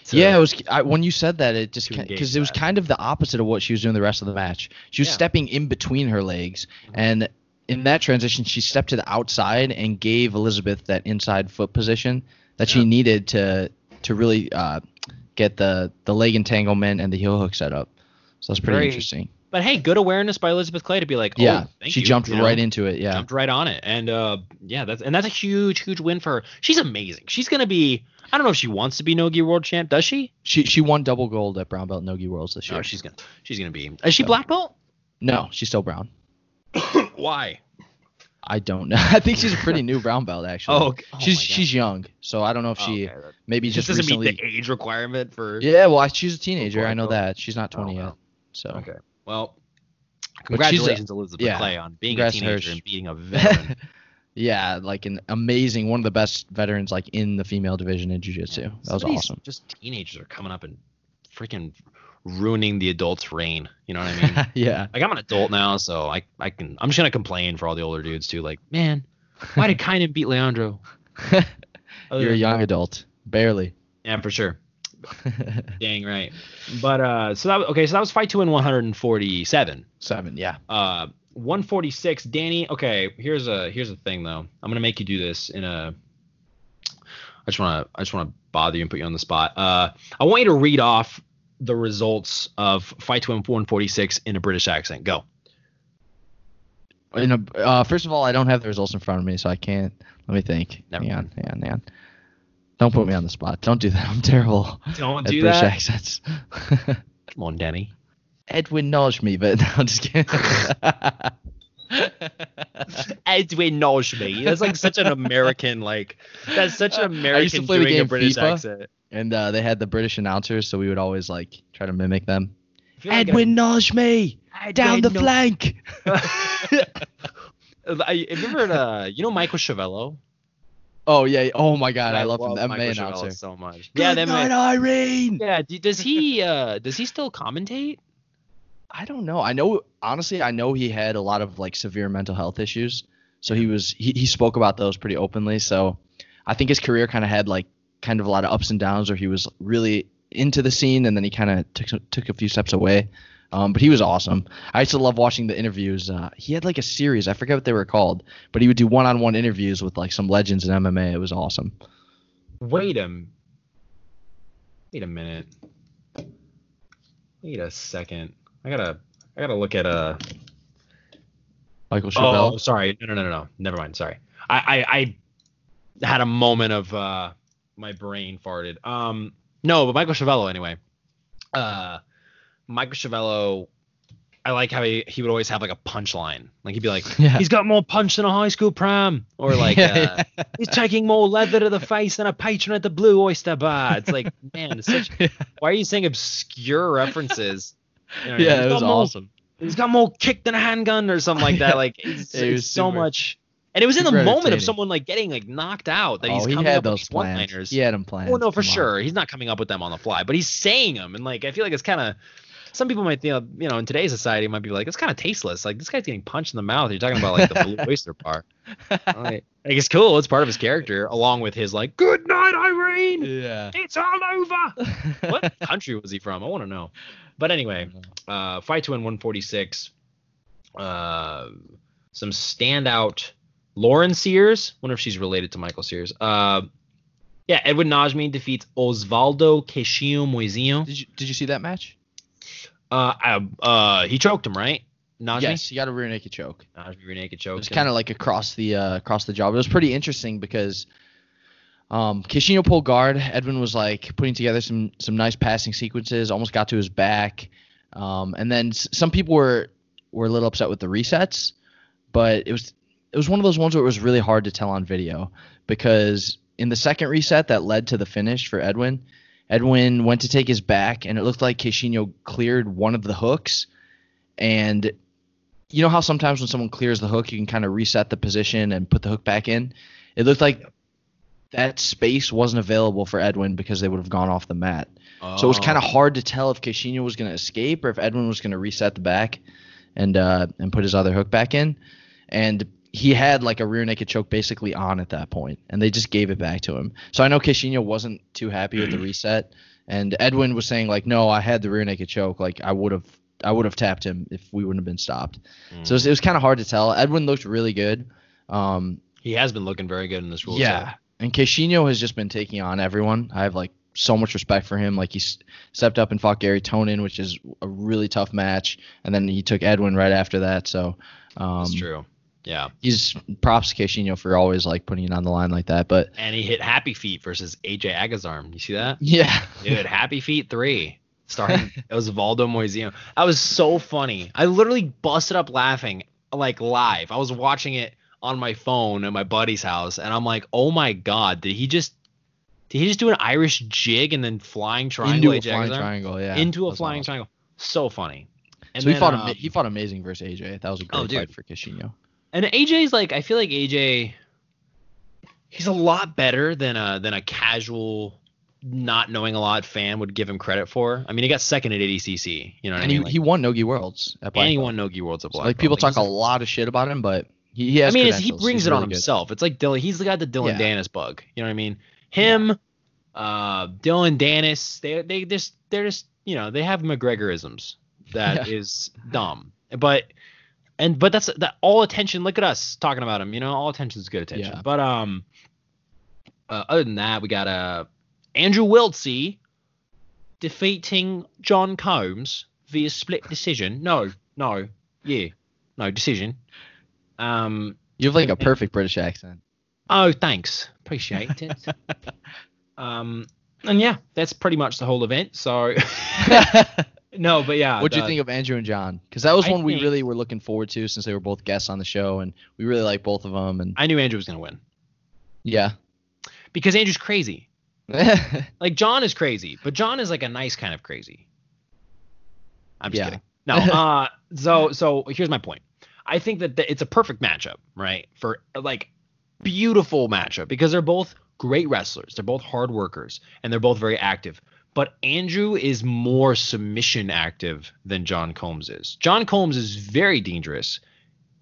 yeah, it was I, when you said that it just because it was kind of the opposite of what she was doing the rest of the match. She was Yeah. stepping in between her legs, and in that transition, she stepped to the outside and gave Elizabeth that inside foot position that Yeah. she needed to to really uh, get the the leg entanglement and the heel hook set up. So that's pretty Very- interesting. But hey, good awareness by Elizabeth Clay to be like, oh, yeah, thank she you, jumped you know? right into it. Yeah, jumped right on it, and uh, yeah, that's and that's a huge, huge win for her. She's amazing. She's gonna be. I don't know if she wants to be Nogi World Champ. Does she? she she won double gold at brown belt nogi worlds this year. Oh, she's gonna. She's gonna be. Is she Yeah. black belt? no, she's still brown. [coughs] Why? I don't know. [laughs] I think she's a pretty new brown belt actually. Oh. Oh she's she's young, so I don't know if oh, she Oh, okay. maybe just just doesn't recently. meet the age requirement for. Yeah, well, I- she's a teenager. I know that. She's not 20 Oh, yet. So Okay. Well, she's a- congratulations, Elizabeth yeah, Clay, on being a teenager and beating a [laughs] veteran. yeah, like an amazing one of the best veterans like in the female division in jiu-jitsu. Yeah. That was Some of these awesome. Just teenagers are coming up and freaking ruining the adult's reign. You know what I mean? [laughs] yeah. like I'm an adult now, so I I can I'm just gonna complain for all the older dudes too. Like, man, why did Kaynan beat Leandro? [laughs] You're a young adult. Barely. Yeah, for sure. [laughs] Dang right. But uh, so that okay, so that was fight two in 147. 7, yeah. Uh, 146. Danny. Okay, here's a here's a thing though. I'm gonna make you do this in a. I just wanna I just wanna bother you and put you on the spot. Uh, I want you to read off the results of fight two in 146 in a British accent. Go. In a, uh, first of all, I don't have the results in front of me, so I can't. Let me think. Never hang on, hang on, hang on. Don't put me on the spot. Don't do that. I'm terrible Don't do British that. accents. [laughs] Come on, Danny. Edwin knows me, but [laughs] no, I'm just kidding. [laughs] Edwin knows me. That's like such an American like. That's such an to American doing a British FIFA. accent. And uh, they had the British announcers, so we would always like try to mimic them. I like Edwin knows me down the Edwin flank. [laughs] [laughs] I remember uh, you know Michael Schiavello. Oh yeah. Oh my God, I, love, him. The Michael MMA announcer. so much. Good yeah, that night, might, Irene. yeah. Does he uh does he still commentate? I don't know. I know honestly, I know he had a lot of like severe mental health issues. So he was he, he spoke about those pretty openly. So I think his career kind of had like kind of a lot of ups and downs where he was really into the scene and then he kind of took took a few steps away. Um, but he was awesome. I used to love watching the interviews. Uh, he had like a series, I forget what they were called, but he would do one-on-one interviews with like some legends in MMA. It was awesome. Wait a wait a minute. Wait a second. I gotta I gotta look at uh Michael Oh, sorry. No, no, no, no, no. Never mind. Sorry. I, I, I had a moment of uh, my brain farted. Um, no, but Michael Schiavello anyway. Uh, Michael Schiavello. I like how he, he would always have like a punchline. Like he'd be like, [laughs] Yeah. he's got more punch than a high school pram, or like, uh, [laughs] he's taking more leather to the face than a patron at the Blue Oyster Bar. It's like, [laughs] man, it's such. Why are you saying obscure references? You know, yeah, it was more awesome. he's got more kick than a handgun or something like that. Like it's, It was it's so much. And it was in the moment of someone like getting like knocked out that he's oh, he coming had up with those these plans. one-liners. He had them planned. Well, no, for Come on. sure. He's not coming up with them on the fly, but he's saying them, and like I feel like it's kind of. Some people might think, you know, in today's society, might be like, it's kind of tasteless. Like this guy's getting punched in the mouth. You're talking about like the Blue [laughs] Oyster Bar. Like, like, it's cool. It's part of his character, along with his like, "Good night, Irene. Yeah. It's all over." [laughs] what country was he from? I want to know. But anyway, uh, fight to win 146. Uh, some standout. Lauren Sears. Wonder if she's related to Michael Sears. Uh, yeah, Edwin Najmi defeats Osvaldo Queixinho Moizinho. Did you did you see that match? Uh, uh, uh, he choked him, right? Najmi. Yes, he got a rear naked choke. Najmi rear naked It choked. was kind of like across the uh, across the job. It was pretty interesting because um, Queixinho pulled guard. Edwin was like putting together some some nice passing sequences. Almost got to his back, um, and then s- some people were were a little upset with the resets, but it was it was one of those ones where it was really hard to tell on video because in the second reset that led to the finish for Edwin, Edwin went to take his back, and it looked like Queixinho cleared one of the hooks, and you know how sometimes when someone clears the hook, you can kind of reset the position and put the hook back in. It looked like that space wasn't available for Edwin because they would have gone off the mat. So it was kind of Oh. hard to tell if Queixinho was going to escape or if Edwin was going to reset the back and uh, and put his other hook back in. And he had like a rear naked choke basically on at that point, and they just gave it back to him. So I know Queixinho wasn't too happy with the [clears throat] reset, and Edwin was saying like, "No, I had the rear naked choke. Like I would have." I would have tapped him if we wouldn't have been stopped. So it was, it was kind of hard to tell. Edwin looked really good. Um, he has been looking very good in this rule. yeah, and Queixinho has just been taking on everyone. I have like so much respect for him. Like he s- stepped up and fought Gary Tonon, which is a really tough match, and then he took Edwin right after that. So um, that's true. Yeah, he's props to Queixinho for always like putting it on the line like that. But and he hit Happy Feet versus AJ Agazarm. You see that? yeah, Dude, [laughs] Happy Feet three. Starring Osvaldo Moizinho. That was so funny. I literally busted up laughing like live. I was watching it on my phone at my buddy's house, and I'm like, oh my god, did he just did he just do an Irish jig and then flying triangle? Into a flying triangle, yeah. Into a That's flying awesome. triangle. So funny. And so he fought. um, he fought amazing versus AJ. That was a great Oh, fight for Queixinho. And AJ's like, I feel like AJ, he's a lot better than a than a casual, not knowing a lot fan would give him credit for. I mean, he got second at ADCC. You know what And I he. Like, he won Nogi Worlds at Black and he won Nogi Worlds at So, like people talk a lot of shit about him, but he, he has. I mean, he brings He's it on really good. himself. It's like Dylan. He's got the Dylan Yeah. Dennis bug. You know what I mean? Him, uh, Dylan Dennis. They they just they're just you know they have McGregorisms that is dumb. But and but that's that all attention. Look at us talking about him. You know, all attention is good attention. Yeah. But um, uh, other than that, we got uh Andrew Wiltse defeating John Combs via split decision. No, no, yeah, no decision. Um, You have like a perfect British accent. Oh, thanks. Appreciate it. [laughs] um, and yeah, that's pretty much the whole event. So [laughs] [laughs] no, but yeah. What'd you think of Andrew and John? Because that was I one we really were looking forward to since they were both guests on the show, and we really like both of them. And I knew Andrew was gonna win yeah, because Andrew's crazy. [laughs] Like John is crazy, but John is like a nice kind of crazy. I'm just Yeah. kidding. No. Uh. [laughs] So so here's my point. I think that the, it's a perfect matchup, right? For like beautiful matchup because they're both great wrestlers. They're both hard workers and they're both very active. But Andrew is more submission active than John Combs is. John Combs is very dangerous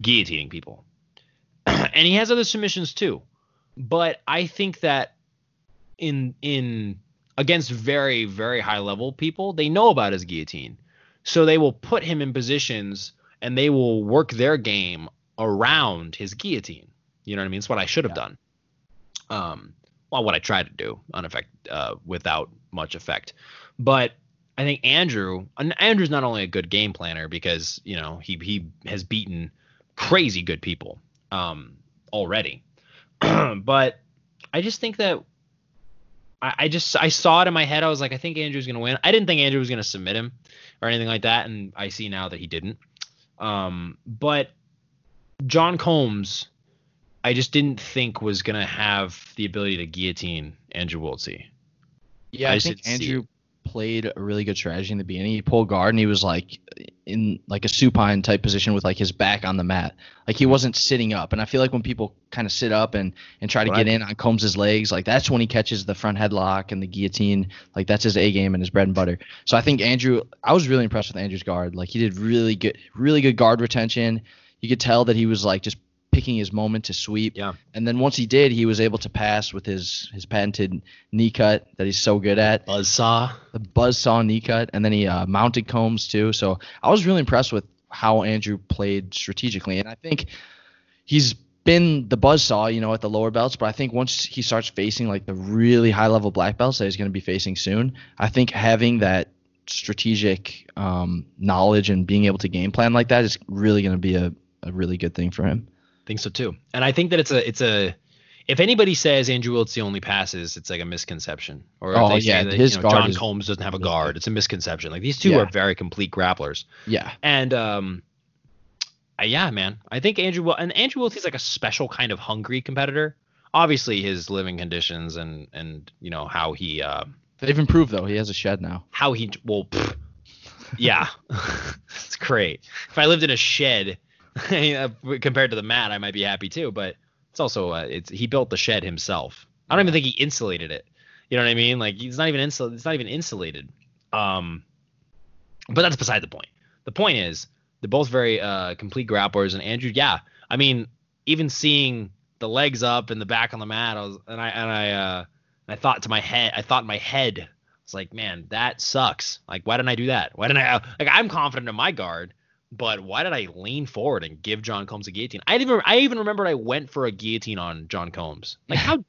guillotining people. [clears throat] and he has other submissions too. But I think that in in against very very high level people, they know about his guillotine. So they will put him in positions and they will work their game around his guillotine. You know what I mean? It's what I should have done. Um, well, what I tried to do, uneffect, uh, without much effect. But I think Andrew, and Andrew's not only a good game planner because you know he he has beaten crazy good people um, already, [clears throat] but I just think that I, I just I saw it in my head. I was like, I think Andrew's gonna win. I didn't think Andrew was gonna submit him or anything like that, and I see now that he didn't. Um, but John Combs, I just didn't think was gonna have the ability to guillotine Andrew Wiltse. Yeah. I I, think see Andrew played a really good strategy in the beginning. He pulled guard and he was like in like a supine type position with like his back on the mat. Like he wasn't sitting up. And I feel like when people kind of sit up and and try to Right. get in on Combs's legs, like that's when he catches the front headlock and the guillotine. Like that's his A game and his bread and butter. So I think Andrew, I was really impressed with Andrew's guard. Like he did really good, really good guard retention. You could tell that he was like just picking his moment to sweep. Yeah. And then once he did, he was able to pass with his his patented knee cut that he's so good at Buzzsaw. the buzzsaw knee cut, and then he uh, mounted combs too. So I was really impressed with how Andrew played strategically, and I think he's been the buzzsaw, you know, at the lower belts. But I think once he starts facing like the really high level black belts that he's going to be facing soon, I think having that strategic um, knowledge and being able to game plan like that is really going to be a, a really good thing for him. Think so too. And I think that it's a it's a if anybody says Andrew Wiltse only passes, it's like a misconception. Or if Oh, they yeah, say that his you know, guard John is Combs doesn't have a guard, it's a misconception. Like these two Yeah. are very complete grapplers. Yeah. And um uh, yeah, man. I think Andrew Wil- and Andrew Wiltse's like a special kind of hungry competitor. Obviously his living conditions and and you know how he uh They've improved though. He has a shed now. how he well pfft, yeah [laughs] it's great if i lived in a shed [laughs] compared to the mat i might be happy too but it's also uh, it's he built the shed himself i don't even think he insulated it you know what i mean like he's not even insul- it's not even insulated um but that's beside the point the point is they're both very uh complete grapplers and andrew yeah i mean even seeing the legs up and the back on the mat I was, and i and i uh I thought to my head, I thought in my head, it's like, man, that sucks. Like, why didn't I do that? Why didn't I? Like, I'm confident in my guard, but why did I lean forward and give John Combs a guillotine? I even, I even remembered I went for a guillotine on John Combs. Like, how?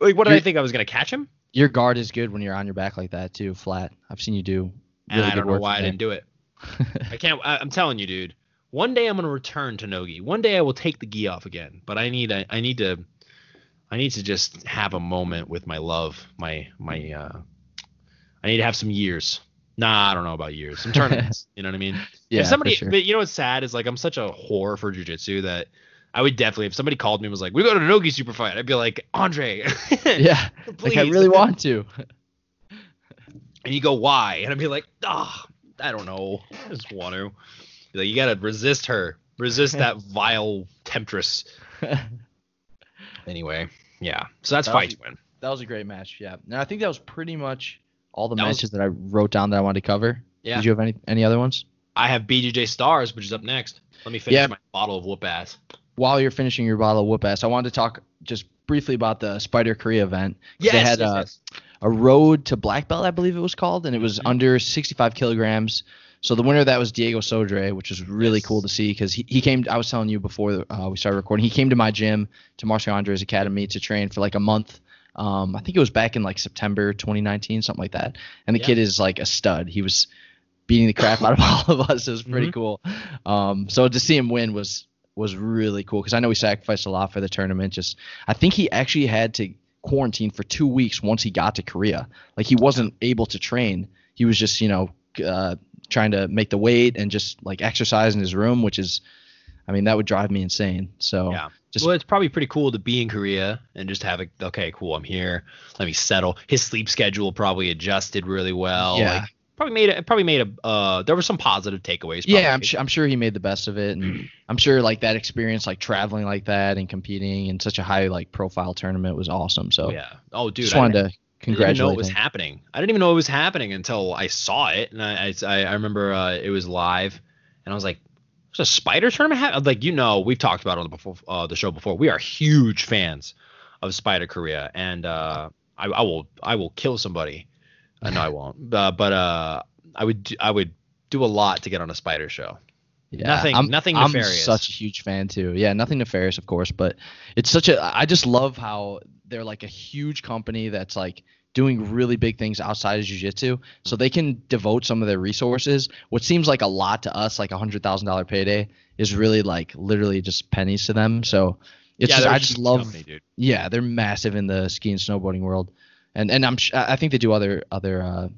Like, what did I think I was gonna catch him? Your guard is good when you're on your back like that too, flat. I've seen you do. And I don't know why I didn't do it. [laughs] I can't. I, I'm telling you, dude. One day I'm gonna return to Nogi. One day I will take the gi off again. But I need, I, I need to, I need to just have a moment with my love, my, my. uh I need to have some years. Nah, I don't know about years. Some tournaments. [laughs] you know what I mean? Yeah, if somebody, sure. but you know what's sad is like I'm such a whore for jujitsu that I would definitely if somebody called me and was like, "We go to Nogi super fight," I'd be like, "Andre, [laughs] yeah, like I really want to. [laughs] And you go, "Why?" And I'd be like, "Ah, I don't know. I just want to." Like, you gotta resist her, resist that vile temptress. Anyway, yeah. So that's That fight win. That was a great match. Yeah, and I think that was pretty much all the That was- matches that I wrote down that I wanted to cover. Yeah. Did you have any any other ones? I have BJJ Stars, which is up next. Let me finish Yeah. my bottle of whoop ass. While you're finishing your bottle of whoop ass, I wanted to talk just briefly about the Spyder Korea event. Yes, they had yes, uh, yes. a road to black belt, I believe it was called, and it was Mhm. under 65 kilograms. So the winner of that was Diego Sodre, which was really Yes. cool to see because he, he came. I was telling you before uh, we started recording, he came to my gym to Marcio Andre's Academy to train for like a month. Um, I think it was back in like September 2019, something like that. And the Yeah. kid is like a stud. He was beating the crap out of all of us. It was pretty Mhm. cool. Um, so to see him win was was really cool because I know he sacrificed a lot for the tournament. Just I think he actually had to quarantine for two weeks once he got to Korea. Like he wasn't able to train. He was just you know uh, trying to make the weight and just like exercise in his room, which is, I mean, that would drive me insane. So Yeah. Just well, it's probably pretty cool to be in Korea and just have a okay, cool, I'm here. Let me settle. His sleep schedule probably adjusted really well. Yeah. Like, probably made it. Probably made a. Uh, there were some positive takeaways. yeah, I'm probably. sure I'm sure he made the best of it, and I'm sure like that experience, like traveling like that and competing in such a high like profile tournament was awesome. So yeah. Oh, dude. just I wanted didn't- to I didn't know congratulate it was him. happening. I didn't even know it was happening until I saw it, and I I, I remember uh, it was live, and I was like, "There's a spider tournament." Like you know, we've talked about it on the before uh, the show before. We are huge fans of Spyder Korea, and uh, I, I will I will kill somebody. Uh, no, I won't. Uh, but uh, I would do, I would do a lot to get on a spider show. Yeah, Nothing- I'm, nothing I'm nefarious. such a huge fan too. Yeah, nothing nefarious, of course, but it's such a. I just love how they're like a huge company that's like doing really big things outside of jiu-jitsu so they can devote some of their resources. What seems like a lot to us like a hundred thousand dollar payday is really like literally just pennies to them. So it's yeah, just, i just love company, yeah they're massive in the ski and snowboarding world. And and i'm sh- i think they do other other uh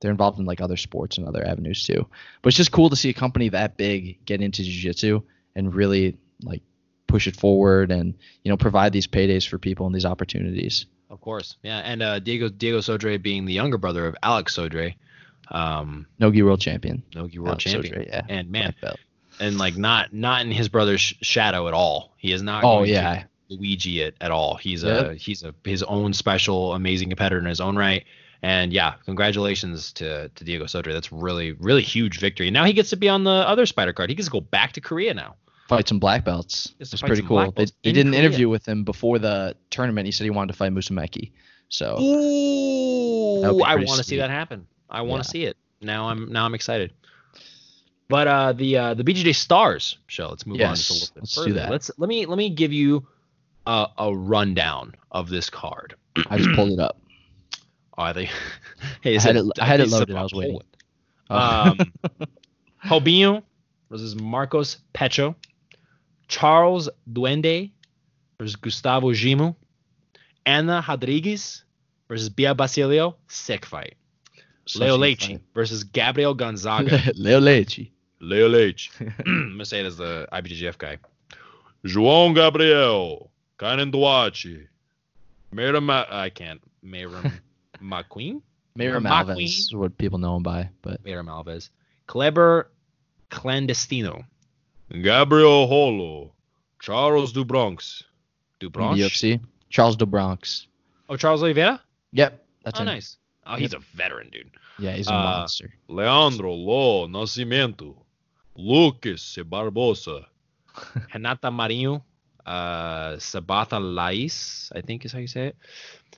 they're involved in like other sports and other avenues too. But it's just cool to see a company that big get into jiu-jitsu and really like push it forward and you know provide these paydays for people and these opportunities Of course, yeah. And uh, Diego Diego Sodre being the younger brother of Alex Sodre, um, nogi world champion Nogi World Alex Champion. Sodre, yeah And man, and like not not in his brother's sh- shadow at all. He is not. oh going to yeah Luigi it at all. He's a he's a his own special amazing competitor in his own right. And yeah, congratulations to to Diego Sodre. That's really really huge victory. And now he gets to be on the other Spyder card. He gets to go back to Korea now. Fight some black belts Gets to it's pretty cool black they, they in did an Korea. interview with him before the tournament he said he wanted to fight Musumeci so Ooh, I want to see that happen. I want to Yeah. see it. Now I'm now I'm excited. But uh, the uh, the BJJ Stars show. Let's move on just a little bit let's do that. Let's let me let me give you a, a rundown of this card. [clears throat] i just pulled it up [laughs] I think. hey, I had it- I had it loaded, I was waiting. Oh. Um, [laughs] Robinho versus Marcos Pecho. Charles Duende versus Gustavo Gimo. Anna Rodriguez versus Bia Basilio. Sick fight. Such Leo a good Leite versus Gabriel Gonzaga. fight. [laughs] Leo Leite Leo Leite. I'm gonna say it as the IBJJF guy. João Gabriel, Kaynan Duarte, Meira Ma- I can't. Meira [laughs] McQueen? Mayra Mark Malvez is what people know him by, but Meira Malvez. Kleber Clandestino. Gabriel Holo. Charles Du Bronx. Du in Bronx? the UFC. Charles de Bronx. Oh, Charles Oliveira? Yep, that's oh, him. nice. Oh, he's a veteran, dude. Yeah, he's a Uh, monster. Leandro Lo Nascimento. Lucas Barbosa. [laughs] Renata Marinho. Uh, Sabata Lais, I think is how you say it.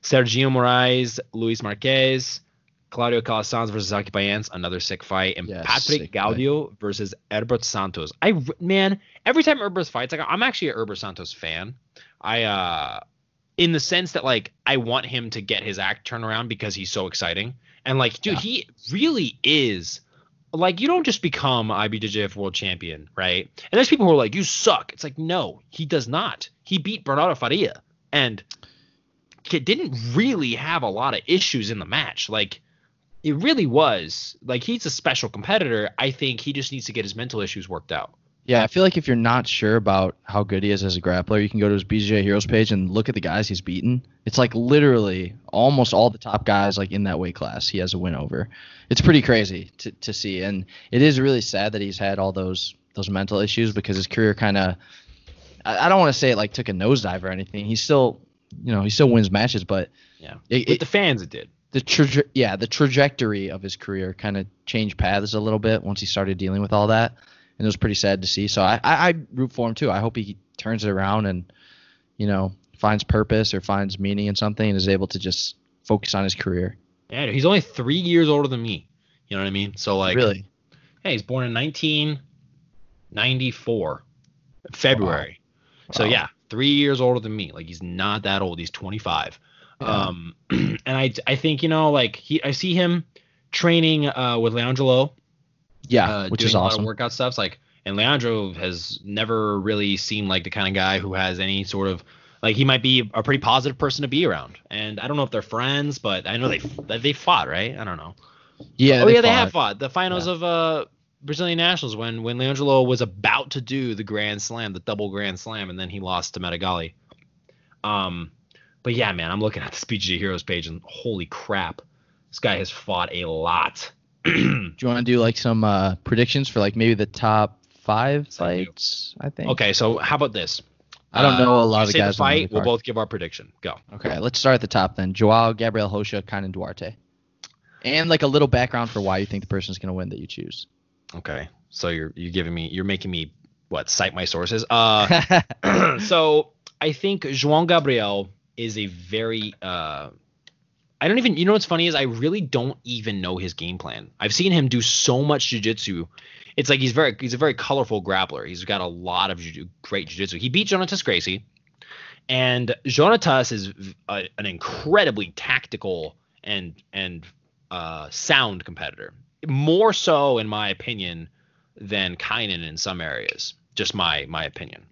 Sergio Moraes, Luis Marquez, Claudio Calasans versus Isaque Bahiense, another sick fight, and Yes, Patrick Gaudio versus Erberth Santos. I man, every time Erberth fights, like I'm actually a Erberth Santos fan. I uh, in the sense that like I want him to get his act turned around because he's so exciting, and like, dude, Yeah. he really is. Like you don't just become IBJJF world champion, right? And there's people who are like, "You suck." It's like, no, he does not. He beat Bernardo Faria, and didn't really have a lot of issues in the match. Like it really was like he's a special competitor. I think he just needs to get his mental issues worked out. Yeah, I feel like if you're not sure about how good he is as a grappler, you can go to his BJJ Heroes page and look at the guys he's beaten. It's like literally almost all the top guys like in that weight class he has a win over. It's pretty crazy to, to see, and it is really sad that he's had all those those mental issues because his career kind of I, I don't want to say it like took a nosedive or anything. He still you know he still wins matches, but Yeah. it, With it, the fans, it did. The traje- yeah the trajectory of his career kind of changed paths a little bit once he started dealing with all that and it was pretty sad to see so I, I i root for him too i hope he turns it around and you know finds purpose or finds meaning in something and is able to just focus on his career Yeah, he's only three years older than me. You know what I mean? So like, really hey, he's born in 1994, February. So Wow. yeah, three years older than me. Like he's not that old. He's 25. Um, [clears throat] and I I think you know like he I see him training uh with Leandro yeah uh, which is awesome workout stuff. It's like, and Leandro has never really seemed like the kind of guy who has any sort of like he might be a pretty positive person to be around. And I don't know if they're friends, but I know they they fought, right? I don't know. yeah oh yeah, they have fought the finals Yeah. of uh Brazilian Nationals when when Leandro was about to do the Grand Slam, the double Grand Slam, and then he lost to Metagali. Um, but yeah, man, I'm looking at the BJJ Heroes page and holy crap, this guy has fought a lot. [clears throat] do you want to do like some uh predictions for like maybe the top five Yes, I fights i think Okay, so how about this? i don't know a lot you of guys the on the fight. We'll both give our prediction. Go. Okay, let's start at the top then. Joao, Gabriel Rocha, Kaynan Duarte. And like a little background for why you think the person's going to win that you choose. Okay. So you're you're giving me you're making me what cite my sources. Uh, [laughs] [clears throat] so I think João Gabriel is a very uh, I don't even you know what's funny is I really don't even know his game plan. I've seen him do so much jujitsu. It's like he's very he's a very colorful grappler. He's got a lot of jiu- great jujitsu. He beat Jonatas Gracie, and Jonatas is a, an incredibly tactical and and uh, sound competitor. More so, in my opinion, than Kaynan in some areas. Just my my opinion.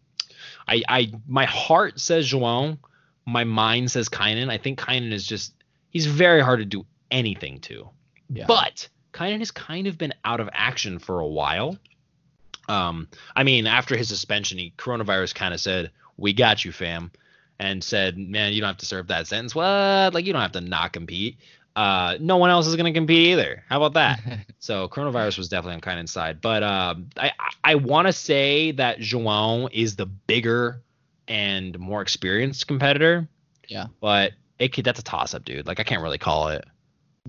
I I my heart says João, my mind says Kaynan. I think Kaynan is just he's very hard to do anything to. Yeah. But Kaynan has kind of been out of action for a while. Um, I mean, after his suspension, he coronavirus kind of said, "We got you, fam," and said, "Man, you don't have to serve that sentence. What? Like you don't have to not compete. Uh, no one else is gonna compete either. How about that?" [laughs] So coronavirus was definitely on Kaynan's side, but um, I I, I want to say that João is the bigger and more experienced competitor. Yeah. But it could that's a toss up, dude. Like I can't really call it.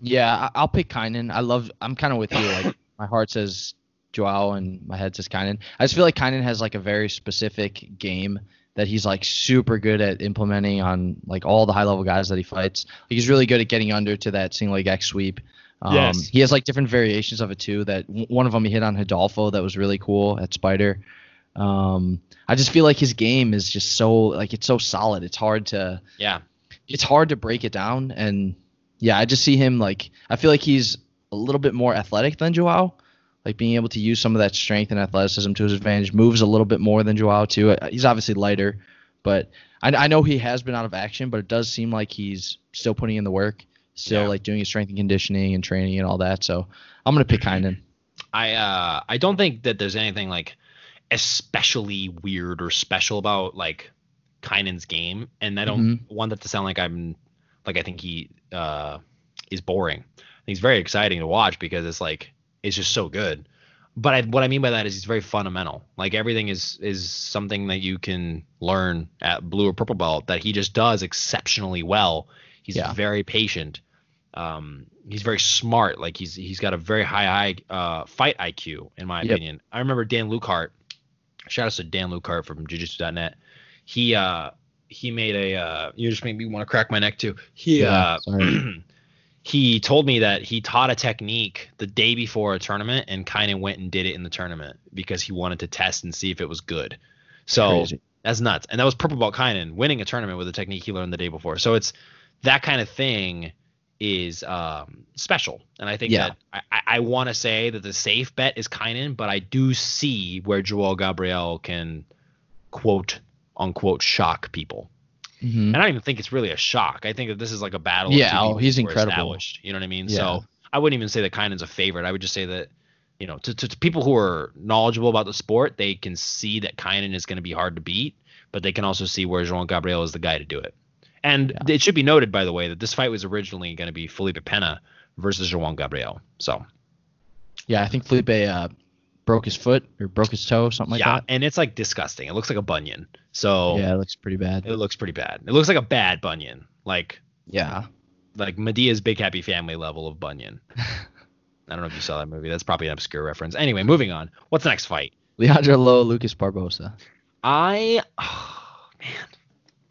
yeah, I'll pick Kaynan. I love. I'm kind of with you. Like [laughs] my heart says Joao and my head says Kaynan. I just feel like Kaynan has like a very specific game that he's like super good at implementing on like all the high level guys that he fights. Like, he's really good at getting under to that single leg X sweep. Um, Yes. He has like different variations of it too. That one of them he hit on Hidalgo that was really cool at Spyder. Um, I just feel like his game is just so like it's so solid. It's hard to Yeah. it's hard to break it down and yeah, I just see him like I feel like he's a little bit more athletic than Joao. Like being able to use some of that strength and athleticism to his advantage, moves a little bit more than Joao too. Uh, He's obviously lighter, but I, I know he has been out of action, but it does seem like he's still putting in the work, still Yeah. like doing his strength and conditioning and training and all that. So I'm gonna pick Kaynan. I uh I don't think that there's anything like especially weird or special about like Kaynan's game, and I don't want that to sound like I'm like I think he uh is boring. I he's very exciting to watch because it's like it's just so good. But I, what I mean by that is he's very fundamental. Like everything is is something that you can learn at blue or purple belt that he just does exceptionally well. He's Yeah. very patient. Um, he's very smart. Like he's he's got a very high uh, fight IQ in my Yep. opinion. I remember Dan Lucart. Shout out to Dan Lucart from Jiu-Jitsu.net. He uh he made a uh you just made me want to crack my neck too. He Yeah, uh [clears throat] he told me that he taught a technique the day before a tournament and kind of went and did it in the tournament because he wanted to test and see if it was good. So Crazy. that's nuts. And that was purple belt Kaynan winning a tournament with a technique he learned the day before. So it's that kind of thing is um, special. And I think Yeah. that I, I, want to say that the safe bet is Kaynan, but I do see where João Gabriel can quote unquote shock people. Mhm. And I don't even think it's really a shock. I think that this is like a battle. Yeah, oh, he's incredible. established, You know what I mean? Yeah. So I wouldn't even say that Kaynan's a favorite. I would just say that you know, to, to, to people who are knowledgeable about the sport, they can see that Kynan is going to be hard to beat, but they can also see where João Gabriel is the guy to do it. And Yeah. it should be noted, by the way, that this fight was originally going to be Felipe Pena versus João Gabriel. So Yeah, I think Felipe uh, broke his foot or broke his toe, something like yeah, that. and it's like disgusting. It looks like a bunion. So Yeah, it looks pretty bad. it looks pretty bad. It looks like a bad bunion, like Yeah. like Madea's Big Happy Family level of bunion. [laughs] I don't know if you saw that movie. That's probably an obscure reference. Anyway, moving on. What's the next fight? Leandro Lo, Lucas Barbosa. I oh, [sighs] man,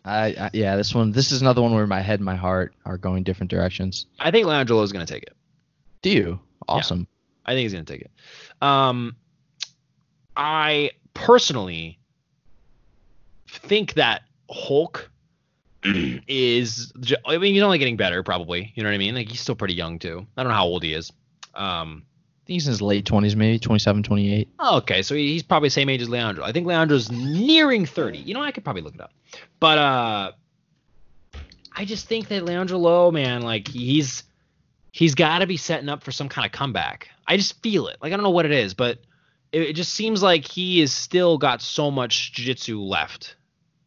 I, I yeah, this one this is another one where my head and my heart are going different directions. I think Leandro is going to take it. Do you? Awesome. I think he's going to take it. Um, I personally think that Hulk [clears throat] is. I mean, he's only getting better, probably. You know what I mean? Like he's still pretty young too. I don't know how old he is. Um, I think he's in his late 20s, maybe 27, 28. okay, so he's probably the same age as Leandro. I think Leandro's nearing 30. You know, I could probably look it up. But uh, I just think that Leandro Lo, man, like he's he's got to be setting up for some kind of comeback. I just feel it. Like I don't know what it is, but it, it just seems like he is still got so much jiu-jitsu left.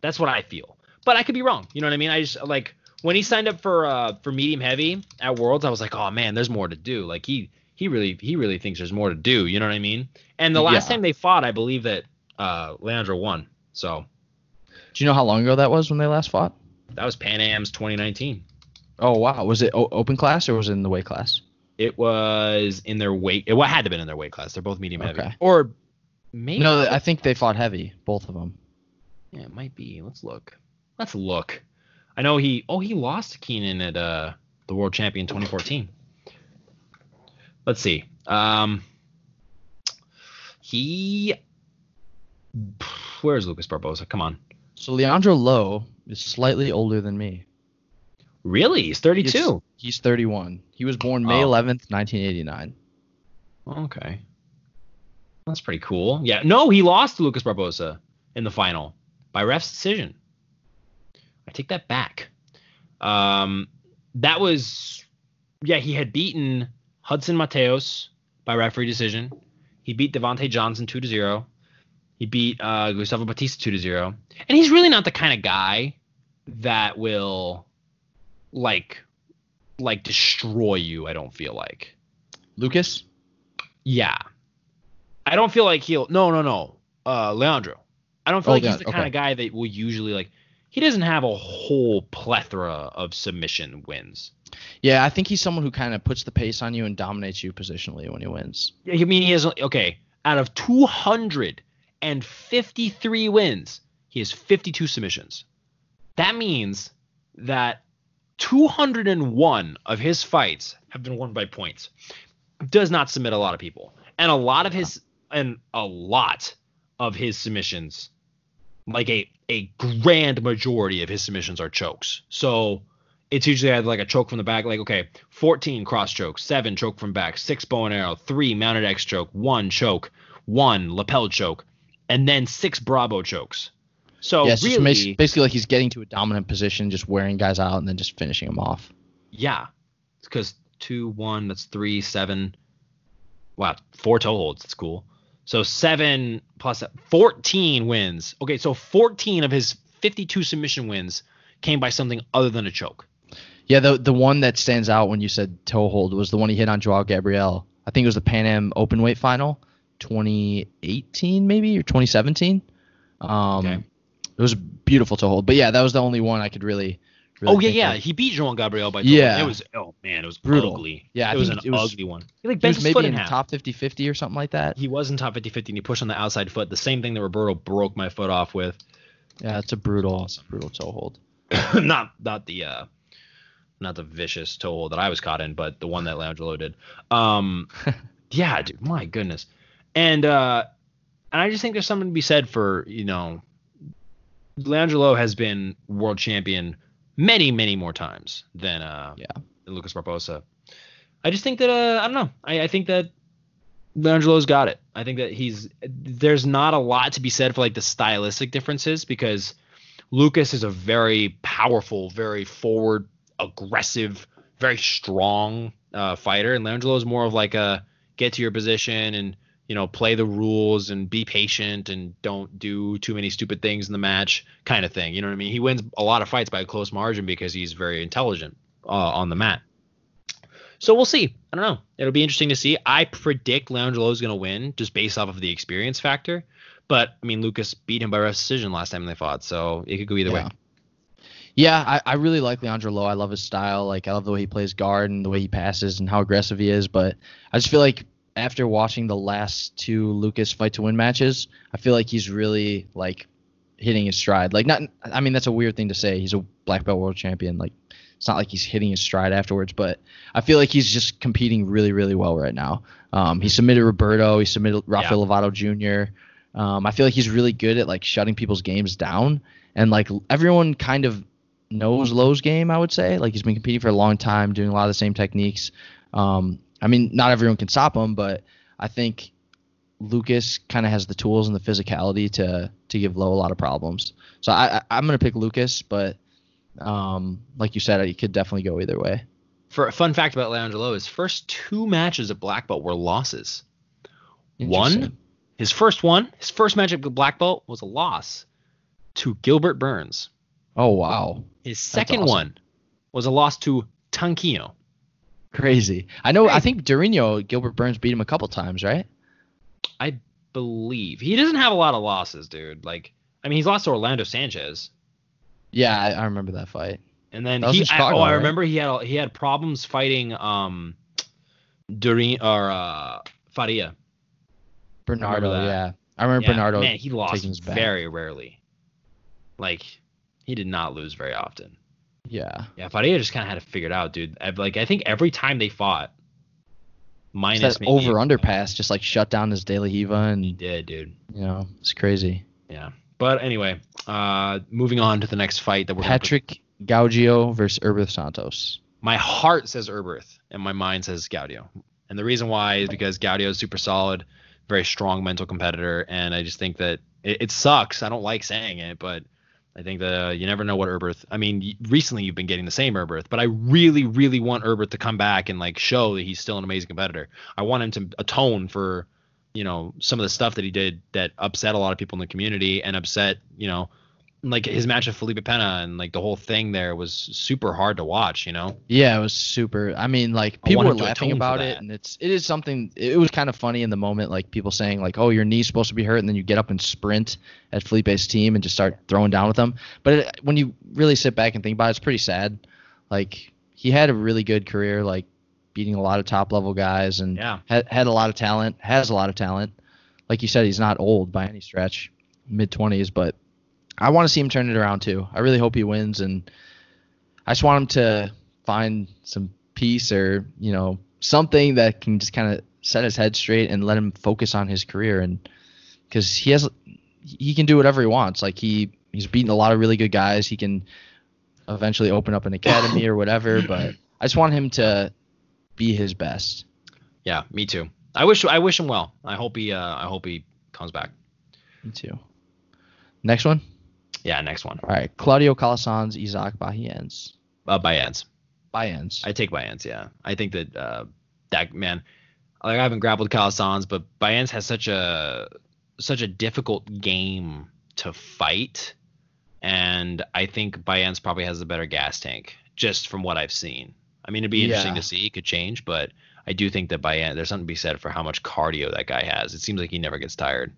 That's what I feel. But I could be wrong. You know what I mean? I just like when he signed up for uh for medium heavy at Worlds, I was like, "Oh man, there's more to do." Like he he really he really thinks there's more to do, you know what I mean? And the last Yeah. time they fought, I believe that uh Leandro won. So, Do you know how long ago that was when they last fought? that was Pan Am's 2019. Oh wow, was it o- open class or was it in the weight class? It was in their weight. It what had to have been in their weight class. They're both medium heavy. Okay. Or maybe No, I think they fought heavy, both of them. Yeah, it might be. Let's look. Let's look. I know he. Oh, he lost to Keenan at uh the World Champion 2014. Let's see. Um, he. Where's Lucas Barbosa? Come on. So Leandro Lo is slightly older than me. Really? He's 32. He's 31. He was born May Oh. 11th, 1989. Okay. That's pretty cool. Yeah. No, he lost to Lucas Barbosa in the final by ref's decision. I take that back. Um, that was, yeah, he had beaten Hudson Mateos by referee decision. He beat Devhonte Johnson 2 to 0. He beat uh, Gustavo Batista 2 to 0. And he's really not the kind of guy that will, like, like destroy you, I don't feel like. Lucas? Yeah. I don't feel like he'll. No, no, no. Uh, Leandro. I don't feel Oh, like he's the kind okay. of guy that will usually like. He doesn't have a whole plethora of submission wins. Yeah, I think he's someone who kind of puts the pace on you and dominates you positionally when he wins. Yeah, I mean, he has okay. Out of 253 wins, he has 52 submissions. That means that 201 of his fights have been won by points. Does not submit a lot of people, and a lot of his and a lot of his submissions, like a a grand majority of his submissions are chokes. So it's usually either like a choke from the back, like okay, 14 cross choke, seven choke from back, six bow and arrow, three mounted X choke, one choke, one lapel choke, and then six Bravo chokes. So yeah, really, basically like he's getting to a dominant position, just wearing guys out and then just finishing them off. yeah, because two, one, that's three, seven. Wow, four toe holds. That's cool. So seven plus 14 wins. Okay, so 14 of his 52 submission wins came by something other than a choke. Yeah, the the one that stands out when you said toe hold was the one he hit on João Gabriel. I think it was the Pan Am Open Weight Final, 2018 maybe or 2017. Um, Okay. It was a beautiful toe hold, but yeah, that was the only one I could really. really oh yeah, yeah. of. He beat João Gabriel by toe. Yeah. It was oh man, it was Brutal. ugly. Yeah, I it was an it was- ugly one. He like He bent was his foot maybe in in half. top 50-50 or something like that. He was in top 50-50 and he pushed on the outside foot. The same thing that Roberto broke my foot off with. Yeah, it's a brutal, brutal toe hold. [coughs] not not the uh not the vicious toll that I was caught in, but the one that Leandro did. Um [laughs] yeah, dude, my goodness. And uh and I just think there's something to be said for, you know, Leandro has been world champion many, many more times than uh Yeah. Lucas Barbosa. I just think that uh I don't know. I, I think that Leandro's got it. I think that he's there's not a lot to be said for like the stylistic differences because Lucas is a very powerful, very forward, aggressive, very strong uh, fighter, and Leandro is more of like a get to your position and you know play the rules and be patient and don't do too many stupid things in the match kind of thing. You know what I mean? He wins a lot of fights by a close margin because he's very intelligent uh, on the mat. So we'll see. I don't know. It'll be interesting to see. I predict Leandro is going to win just based off of the experience factor. But I mean, Lucas beat him by decision last time they fought, so it could go either Yeah. way. Yeah, I, I really like Leandro Lo. I love his style. Like I love the way he plays guard and the way he passes and how aggressive he is. But I just feel like after watching the last two Lucas fight to win matches, I feel like he's really like hitting his stride. Like not I mean that's a weird thing to say. He's a black belt world champion. Like it's not like he's hitting his stride afterwards, but I feel like he's just competing really, really well right now. Um, he submitted Roberto, he submitted Rafael Lovato Jr. Um, I feel like he's really good at like shutting people's games down, and like everyone kind of knows Lo's game. I would say like he's been competing for a long time, doing a lot of the same techniques. Um, I mean, not everyone can stop him, but I think Lucas kind of has the tools and the physicality to to give Lo a lot of problems. So I, I I'm gonna pick Lucas, but um, like you said, it could definitely go either way. For a fun fact about Leandro Lo, his first two matches at black belt were losses. One, his first one, his first match at black belt was a loss to Gilbert Burns. Oh wow, His second awesome. one was a loss to Tanquino. crazy. I know. I think Dorino Gilbert Burns beat him a couple times, right? I believe he doesn't have a lot of losses, dude. Like, I mean, he's lost to Orlando Sanchez, Yeah, I, I remember that fight. and then he. Chicago, oh, I remember he had he had problems fighting um, Durin or uh, Faria. Bernardo, that. yeah, I remember Yeah, Bernardo. man, he lost very rarely. Like, he did not lose very often. Yeah, Yeah, Faria just kind of had to figure it figured out, dude. Like, I think every time they fought, minus that over underpass just like shut down his La Hiva, He did, dude. you know it's crazy. Yeah. But anyway, uh, moving on to the next fight that we're gonna Patrick Gaudio versus Erberth Santos. my heart says Erberth and my mind says Gaudio. And the reason why is because Gaudio is super solid, very strong mental competitor, and I just think that it, it sucks. I don't like saying it, but I think uh, you never know what Erberth. I mean, recently you've been getting the same Erberth, but I really, really want Erberth to come back and like show that he's still an amazing competitor. I want him to atone for, you know, some of the stuff that he did that upset a lot of people in the community and upset, you know, like his match with Felipe Pena and like the whole thing there was super hard to watch. You know. Yeah, it was super. I mean, like people were laughing about it, and it's it is something. It was kind of funny in the moment, like people saying like, "Oh, your knee's supposed to be hurt," and then you get up and sprint at Felipe's team and just start throwing down with them. But it, when you really sit back and think about it, it's pretty sad. Like he had a really good career, like beating a lot of top level guys, and Yeah. had had a lot of talent. Has a lot of talent. Like you said, he's not old by any stretch, mid twenties, but I want to see him turn it around too. I really hope he wins, and I just want him to find some peace or you know something that can just kind of set his head straight and let him focus on his career and because he has he can do whatever he wants like he he's beaten a lot of really good guys he can eventually open up an academy or whatever [laughs] but i just want him to be his best Yeah, me too. I wish I wish him well. I hope he uh, I hope he comes back. me too next one Yeah, next one. all right claudio Calasans isaac Bahiense Uh, Bahiense. Bahiense I take Bahiense. Yeah, I think that uh, that man. Like I haven't grappled Calasans, but Bahiense has such a such a difficult game to fight, and I think Bahiense probably has a better gas tank just from what I've seen. I mean, it'd be interesting Yeah. to see. It could change, but I do think that Bahiense there's something to be said for how much cardio that guy has. It seems like he never gets tired.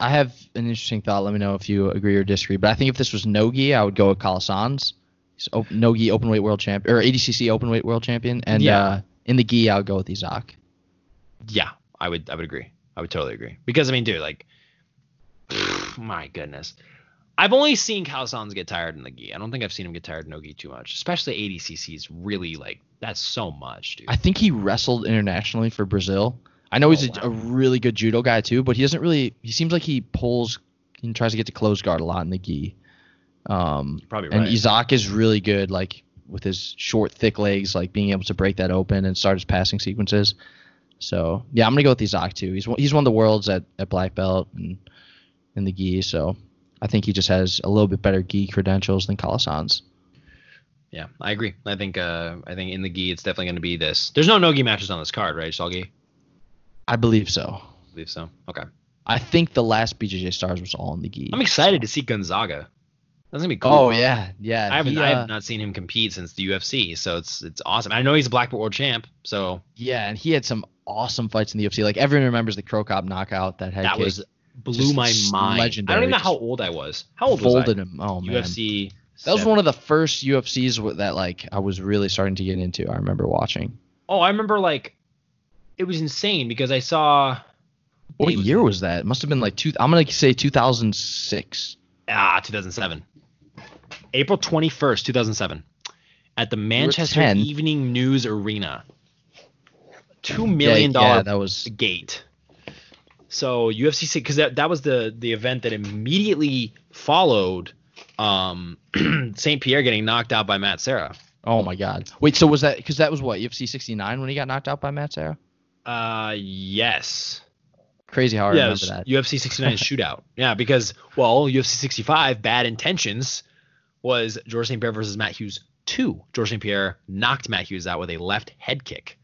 I have an interesting thought. Let me know if you agree or disagree. But I think if this was Nogi, I would go with Calasans. He's op- Nogi open weight world champion or ADCC open weight world champion, and Yeah. uh, in the gi, I would go with Isaac. Yeah, I would I would agree. I would totally agree. Because I mean, dude, like [sighs] my goodness. I've only seen Calasans get tired in the gi. I don't think I've seen him get tired in no gi too much. Especially ADCC is really like that's so much, dude. I think he wrestled internationally for Brazil. I know he's Oh, a, wow. a really good judo guy too, but he doesn't really. He seems like he pulls and tries to get to close guard a lot in the gi. Um, Probably and right. Isaac is really good, like with his short, thick legs, like being able to break that open and start his passing sequences. So yeah, I'm gonna go with Isaac too. He's one- he's won the worlds at, at black belt and in the gi, so I think he just has a little bit better gi credentials than Calasans. yeah, I agree. I think uh I think in the gi it's definitely going to be this. There's no no gi matches on this card, right, Salgi? I believe so. I believe so. Okay. I think the last BJJ Stars was all in the gi. I'm excited to see Gonzaga. That's gonna be cool. Oh yeah, yeah. I haven't. he, I uh, have not seen him compete since the UFC, so it's it's awesome. I know he's a black belt world champ, so Yeah, and he had some awesome fights in the UFC. Like everyone remembers the Cro Cop knockout that had that was blew my mind. I don't even know how old I was. How old was I? folded him. Oh man, UFC. that was seven- one of the first UFCs that like I was really starting to get into. I remember watching. Oh, I remember like it was insane because I saw. What was- year was that? It must have been like two. I'm gonna say 2006. Ah, 2007. April 21st, 2007, at the Manchester Evening News Arena. Two million dollar Yeah, that was. gate. So UFC six because that, that was the the event that immediately followed um [clears throat] St. Pierre getting knocked out by Matt Serra. Oh my God. Wait, so was that because that was what UFC 69 when he got knocked out by Matt Serra? Uh yes. Crazy how I yeah, remember that. UFC 69 [laughs] shootout. Yeah, because well, UFC 65 Bad Intentions was George St. Pierre versus Matt Hughes 2. George St. Pierre knocked Matt Hughes out with a left head kick.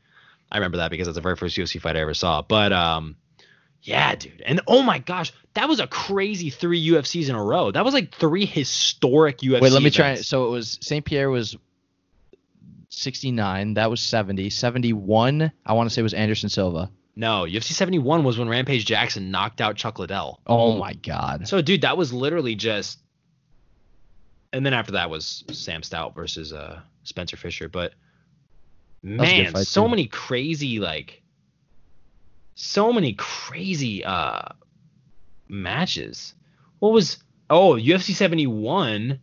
I remember that because that's the very first UFC fight I ever saw. But um yeah, dude. And oh my gosh, that was a crazy 3 UFCs in a row. That was like three historic UFC Wait, let me try. events. So it was St. Pierre was 69. That was 70. 71. I want to say was Anderson Silva. No, UFC 71 was when Rampage Jackson knocked out Chuck Liddell. Oh my God. So, dude, that was literally just. And then after that was Sam Stout versus uh, Spencer Fisher. But was a good man, fight, so too. many crazy like, so many crazy uh matches. What was? Oh, UFC 71.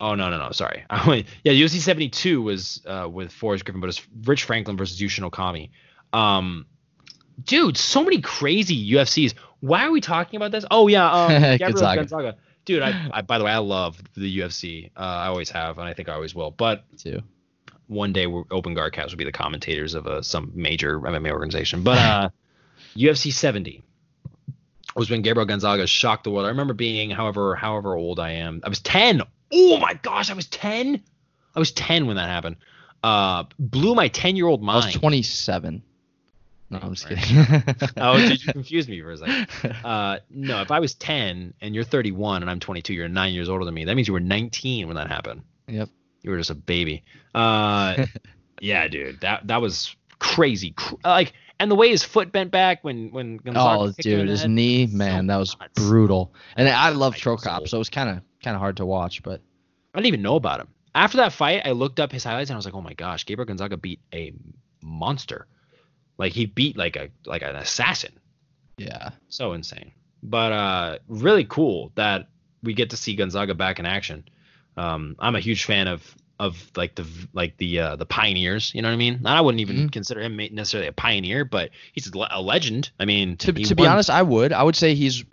Oh no no no sorry. [laughs] Yeah, UFC 72 was uh, with Forrest Griffin, but it's Rich Franklin versus Yushin Okami. Um, dude, so many crazy UFCs. Why are we talking about this? Oh yeah, um, [laughs] Gabriel Gonzaga. Gonzaga. Dude, I, [laughs] I by the way, I love the UFC. Uh, I always have, and I think I always will. But Too. one day, we're, Open Guard Cast will be the commentators of uh, some major MMA organization. But uh, UFC 70 was when Gabriel Gonzaga shocked the world. I remember being, however, however old I am, I was 10. Oh my gosh, I was 10. I was 10 when that happened. Uh, blew my 10 year old mind. I was 27. No, I'm just kidding. [laughs] oh, did you confuse me for a second? [laughs] Uh, no, if I was 10 and you're 31 and I'm 22, you're nine years older than me. That means you were 19 when that happened. Yep. You were just a baby. Uh, [laughs] yeah, dude, that that was crazy. Like, and the way his foot bent back when when Gonzaga oh, kicked him in dude, his head, knee, so man, that was nuts. brutal. And I love Right, Tro so- Cop, so it was kind of kind of hard to watch, but I didn't even know about him. After that fight, I looked up his highlights and I was like, oh my gosh, Gabriel Gonzaga beat a monster. Like he beat like a like an assassin. yeah. so insane. But uh, really cool that we get to see Gonzaga back in action. Um, I'm a huge fan of of like the like the uh, the pioneers. You know what I mean? And I wouldn't even Mhm. consider him necessarily a pioneer, but he's a legend. I mean, To, to be honest, I would. I would say he's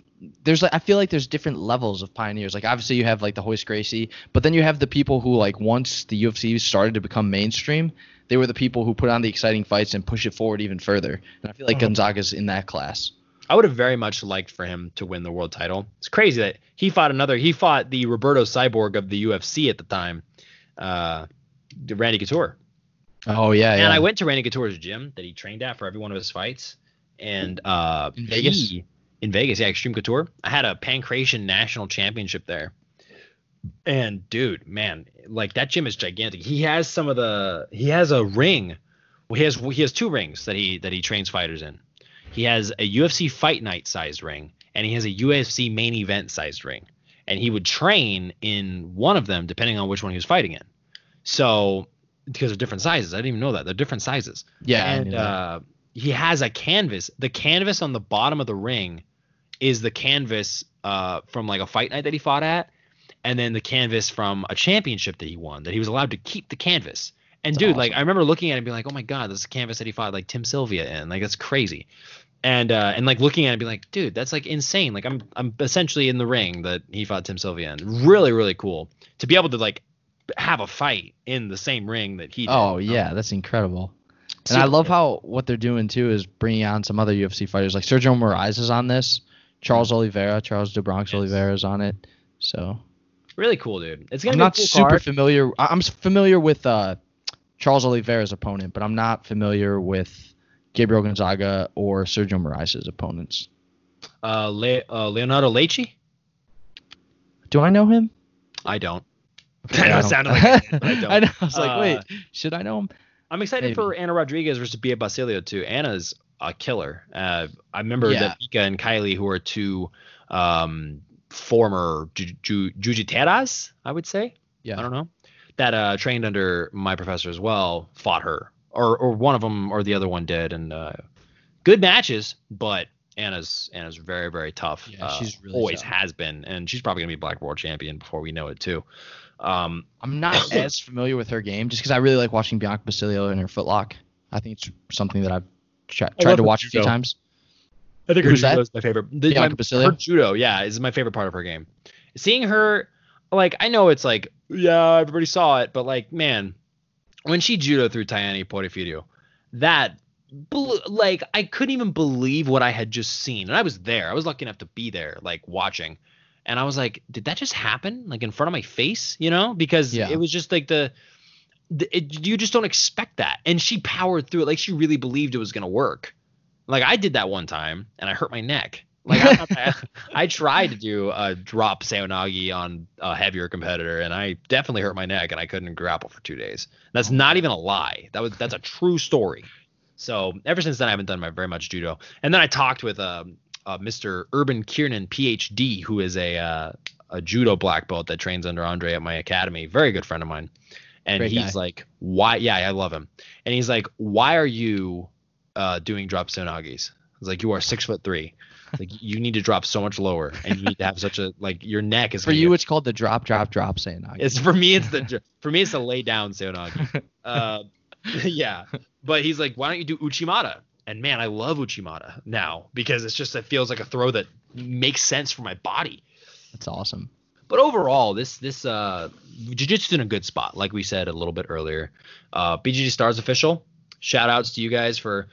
there's like I feel like there's different levels of pioneers. Like obviously you have like the Royce Gracie, but then you have the people who like once the UFC started to become mainstream, they were the people who put on the exciting fights and push it forward even further. And I feel like Mhm. Gonzaga's in that class. I would have very much liked for him to win the world title. It's crazy that he fought another. He fought the Roberto Cyborg of the UFC at the time, uh, Randy Couture. Oh yeah, And yeah. I went to Randy Couture's gym that he trained at for every one of his fights. And uh, Vegas? he- in Vegas, yeah, Extreme Couture. I had a Pankration National Championship there. And dude, man, like that gym is gigantic. He has some of the he has a ring. Well, he has he has two rings that he that he trains fighters in. He has a UFC fight night sized ring and he has a UFC main event sized ring. And he would train in one of them depending on which one he was fighting in. So because they're different sizes. I didn't even know that. They're different sizes. yeah, and uh, he has a canvas. The canvas on the bottom of the ring is the canvas uh, from like a fight night that he fought at, and then the canvas from a championship that he won. That he was allowed to keep the canvas. And That's dude, like. I remember looking at it and being like, oh my god, this is a canvas that he fought like Tim Sylvia in. Like that's crazy. And uh, and like looking at it and being like, dude, that's like insane. Like I'm I'm essentially in the ring that he fought Tim Sylvia in. Really really cool to be able to like have a fight in the same ring that he did. Oh know? yeah, that's incredible. And I love how what they're doing too is bringing on some other UFC fighters. Like Sergio Moraes is on this. Charles Oliveira, Charles do Bronx Yes. Oliveira is on it. So Really cool, dude. It's gonna I'm be not cool super card. familiar. I'm familiar with uh, Charles Oliveira's opponent, but I'm not familiar with Gabriel Gonzaga or Sergio Moraes' opponents. Uh, Le- uh, Leonardo Lacey? Do I know him? I don't. Yeah, I [laughs] know it sounded like I I [laughs] don't. I know. I was like, Uh, wait, should I know him? I'm excited Maybe. for Anna Rodriguez versus Bia Basilio too. Anna's a killer. Uh, I remember Yeah. that Mika and Kylie, who are two um, former ju- ju- jujiteras, I would say. Yeah. I don't know. That uh, trained under my professor as well, fought her, or or one of them or the other one did, and uh, good matches. But Anna's Anna's very very tough. Yeah, Uh, she's really always tough. has been, and she's probably gonna be black world champion before we know it too. Um, I'm not [coughs] as familiar with her game just because I really like watching Bianca Basilio in her footlock. I think it's something that I've tri- tried to watch a few times. I think Who's her judo that? is my favorite. The, Bianca my, Basilio? Her judo, yeah, is my favorite part of her game. Seeing her, like, I know it's like, yeah, everybody saw it, but like, man, when she judo through Tayane Porfirio, that, like, I couldn't even believe what I had just seen, and I was there. I was lucky enough to be there, like, watching, and I was like, did that just happen, like, in front of my face, you know? Because Yeah. it was just like the. the it, you just don't expect that, and she powered through it like she really believed it was gonna work. Like I did that one time and I hurt my neck. Like not that- [laughs] I tried to do a drop seoi nage on a heavier competitor and I definitely hurt my neck and I couldn't grapple for two days. That's not even a lie. That was that's a true story. So ever since then I haven't done my very much judo. And then I talked with um, uh, Mr. Urban Kiernan, PhD, who is a uh, a judo black belt that trains under Andre at my academy. Very good friend of mine. And Great he's guy. like, why? Yeah, I love him. And he's like, why are you uh, doing drop seoi nages. It's like you are six foot three. Like [laughs] you need to drop so much lower, and you need to have such a like your neck is For you, get- it's called the drop, drop, drop seoi nage. it's for me. It's the [laughs] for me. It's the lay down seoi nage. Uh, [laughs] yeah, but he's like, why don't you do uchimata? And man, I love uchimata now because it's just it feels like a throw that makes sense for my body. That's awesome. But overall, this this uh jiu-jitsu's in a good spot, like we said a little bit earlier. Uh BJJ Stars official. Shout outs to you guys for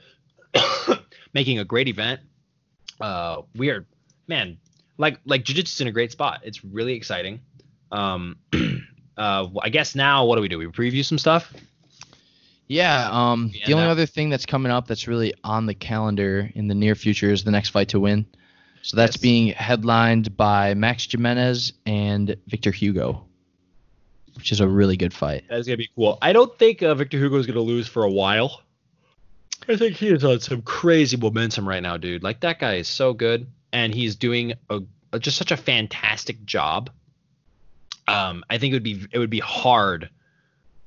[coughs] making a great event. Uh we are man, like like jiu-jitsu's in a great spot. It's really exciting. Um [clears throat] uh I guess now what do we do? We preview some stuff? Yeah. Um. Yeah, the only that- other thing that's coming up that's really on the calendar in the near future is the next fight to win. So that's Yes. being headlined by Max Jimenez and Victor Hugo, which is a really good fight. That's gonna be cool. I don't think uh, Victor Hugo is gonna lose for a while. I think he is on some crazy momentum right now, dude. Like that guy is so good, and he's doing a, a- just such a fantastic job. Um, I think it would be it would be hard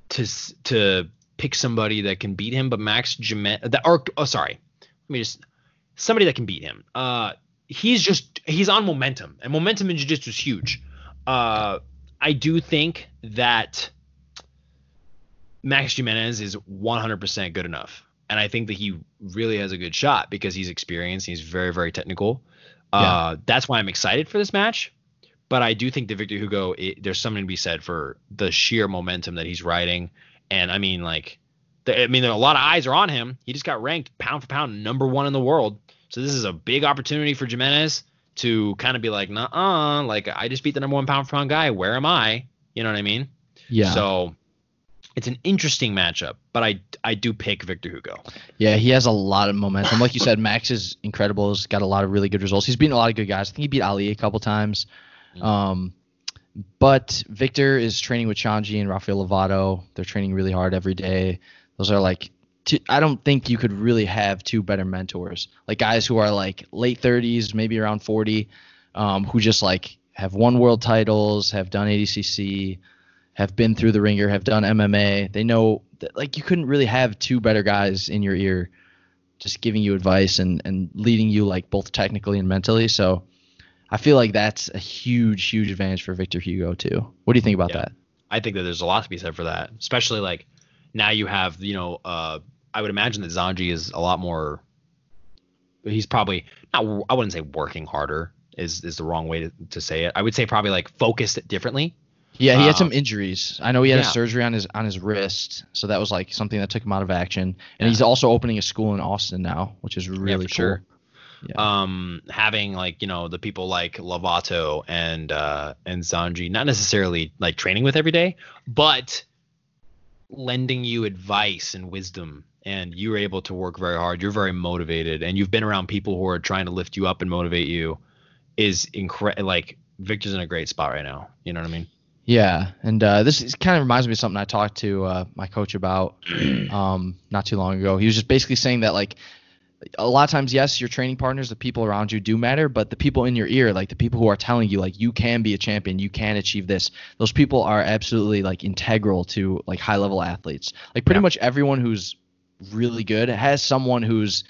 to to pick somebody that can beat him, but Max Jimenez, that or oh sorry, let me just somebody that can beat him. Uh, he's just he's on momentum, and momentum in jiu-jitsu is huge. Uh, I do think that Max Jimenez is 100% good enough. And I think that he really has a good shot because he's experienced. He's very, very technical. Uh, that's why I'm excited for this match. But I do think that Victor Hugo, it, there's something to be said for the sheer momentum that he's riding. And I mean, like, the, I mean, there, a lot of eyes are on him. He just got ranked pound for pound number one in the world. So this is a big opportunity for Jimenez to kind of be like, nah, like I just beat the number one pound for pound guy. Where am I? You know what I mean? Yeah. So it's an interesting matchup, but I I do pick Victor Hugo. Yeah, he has a lot of momentum. Like you said, Max is incredible. He's got a lot of really good results. He's beaten a lot of good guys. I think he beat Ali a couple times. Mhm. Um, but Victor is training with Xande and Rafael Lovato. They're training really hard every day. Those are like, two, I don't think you could really have two better mentors. Like guys who are like late 30s, maybe around 40, um, who just like have won world titles, have done ADCC, have been through the ringer, have done MMA. They know that, like you couldn't really have two better guys in your ear just giving you advice and, and leading you like both technically and mentally. So I feel like that's a huge, huge advantage for Victor Hugo too. What do you think about Yeah. that? I think that there's a lot to be said for that, especially like now you have you know uh I would imagine that Xande is a lot more. He's probably not. I wouldn't say working harder is is the wrong way to, to say it. I would say probably like focused differently. Yeah, he had Um, some injuries. I know he had a surgery on his on his wrist, so that was like something that took him out of action. And Yeah. he's also opening a school in Austin now, which is really for cool. sure. Yeah. um having like you know the people like Lovato and uh and Xande not necessarily like training with every day but lending you advice and wisdom and you're able to work very hard. You're very motivated, and you've been around people who are trying to lift you up and motivate you. Is incredible. Like Victor's in a great spot right now. You know what I mean? Yeah, and uh, this is, kind of reminds me of something I talked to uh, my coach about [clears throat] um, not too long ago. He was just basically saying that like a lot of times, yes, your training partners, the people around you do matter, but the people in your ear, like the people who are telling you like you can be a champion, you can achieve this, those people are absolutely like integral to like high level athletes. Like pretty yeah. much everyone who's really good has someone who's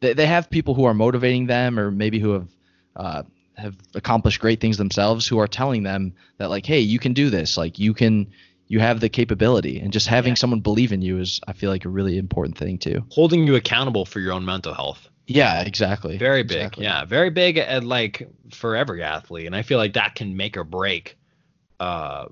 they, they have people who are motivating them or maybe who have uh, have accomplished great things themselves who are telling them that like hey you can do this like you can you have the capability and just having yeah. someone believe in you is i feel like a really important thing too holding you accountable for your own mental health yeah exactly very big exactly. yeah very big at like for every athlete and i feel like that can make or break uh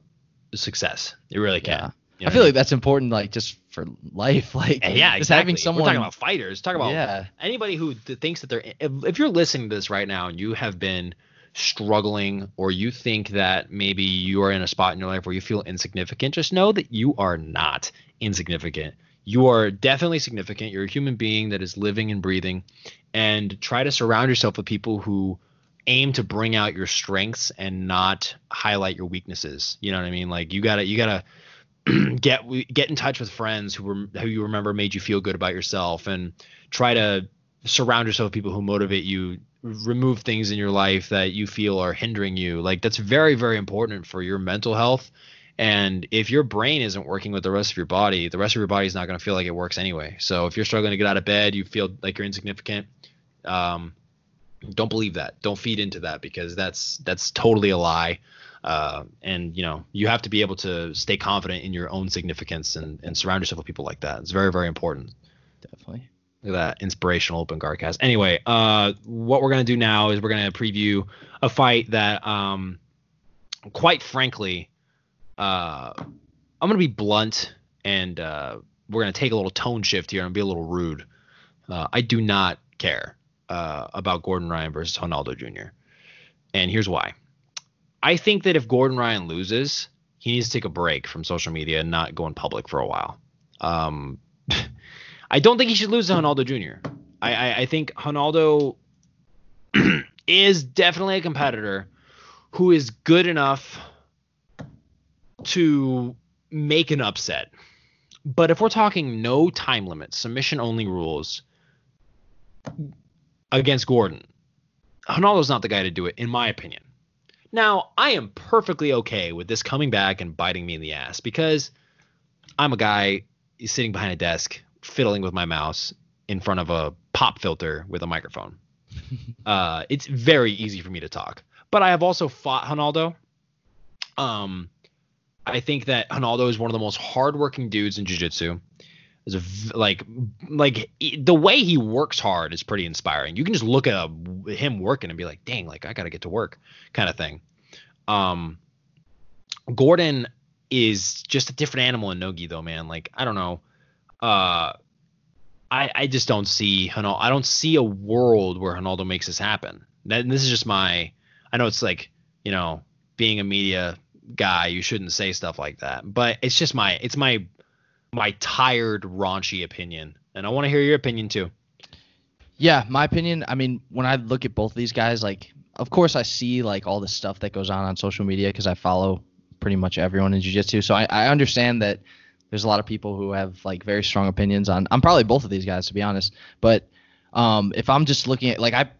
success it really can yeah. You know I feel I mean? like that's important, like just for life, [laughs] like yeah, just exactly. having someone. We're talking about fighters. Talk about yeah. anybody who thinks that they're. If, if you're listening to this right now and you have been struggling or you think that maybe you are in a spot in your life where you feel insignificant, just know that you are not insignificant. You are definitely significant. You're a human being that is living and breathing, and try to surround yourself with people who aim to bring out your strengths and not highlight your weaknesses. You know what I mean? Like you gotta you gotta [clears throat] get get in touch with friends who were, who you remember made you feel good about yourself and try to surround yourself with people who motivate you remove things in your life that you feel are hindering you like that's very very important for your mental health and if your brain isn't working with the rest of your body the rest of your body is not going to feel like it works anyway so if you're struggling to get out of bed you feel like you're insignificant um, don't believe that don't feed into that because that's that's totally a lie uh, and you know you have to be able to stay confident in your own significance and, and surround yourself with people like that. It's very very important. Definitely. Look at that inspirational open guard cast. Anyway, uh, what we're gonna do now is we're gonna preview a fight that, um, quite frankly, uh, I'm gonna be blunt and uh, we're gonna take a little tone shift here and be a little rude. Uh, I do not care uh, about Gordon Ryan versus Ronaldo Jr. And here's why. I think that if Gordon Ryan loses, he needs to take a break from social media and not go in public for a while. Um, [laughs] I don't think he should lose to Ronaldo Jr. I, I, I think Ronaldo [clears throat] is definitely a competitor who is good enough to make an upset. But if we're talking no time limit, submission only rules against Gordon, Ronaldo's not the guy to do it, in my opinion. Now, I am perfectly okay with this coming back and biting me in the ass because I'm a guy sitting behind a desk fiddling with my mouse in front of a pop filter with a microphone. [laughs] uh, it's very easy for me to talk. But I have also fought Ronaldo. Um, I think that Ronaldo is one of the most hardworking dudes in jiu-jitsu. Is a, like like the way he works hard is pretty inspiring. You can just look at a, him working and be like, "Dang, like I got to get to work," kind of thing. Um, Gordon is just a different animal in Nogi though, man. Like I don't know. Uh, I I just don't see Ronaldo. I don't see a world where Ronaldo makes this happen. That this is just my. I know it's like you know being a media guy, you shouldn't say stuff like that, but it's just my it's my my tired, raunchy opinion, and I want to hear your opinion too. Yeah, my opinion. I mean, when I look at both of these guys, like, of course, I see like all the stuff that goes on on social media because I follow pretty much everyone in jiu-jitsu. So I, I understand that there's a lot of people who have like very strong opinions on. I'm probably both of these guys to be honest, but um, if I'm just looking at like I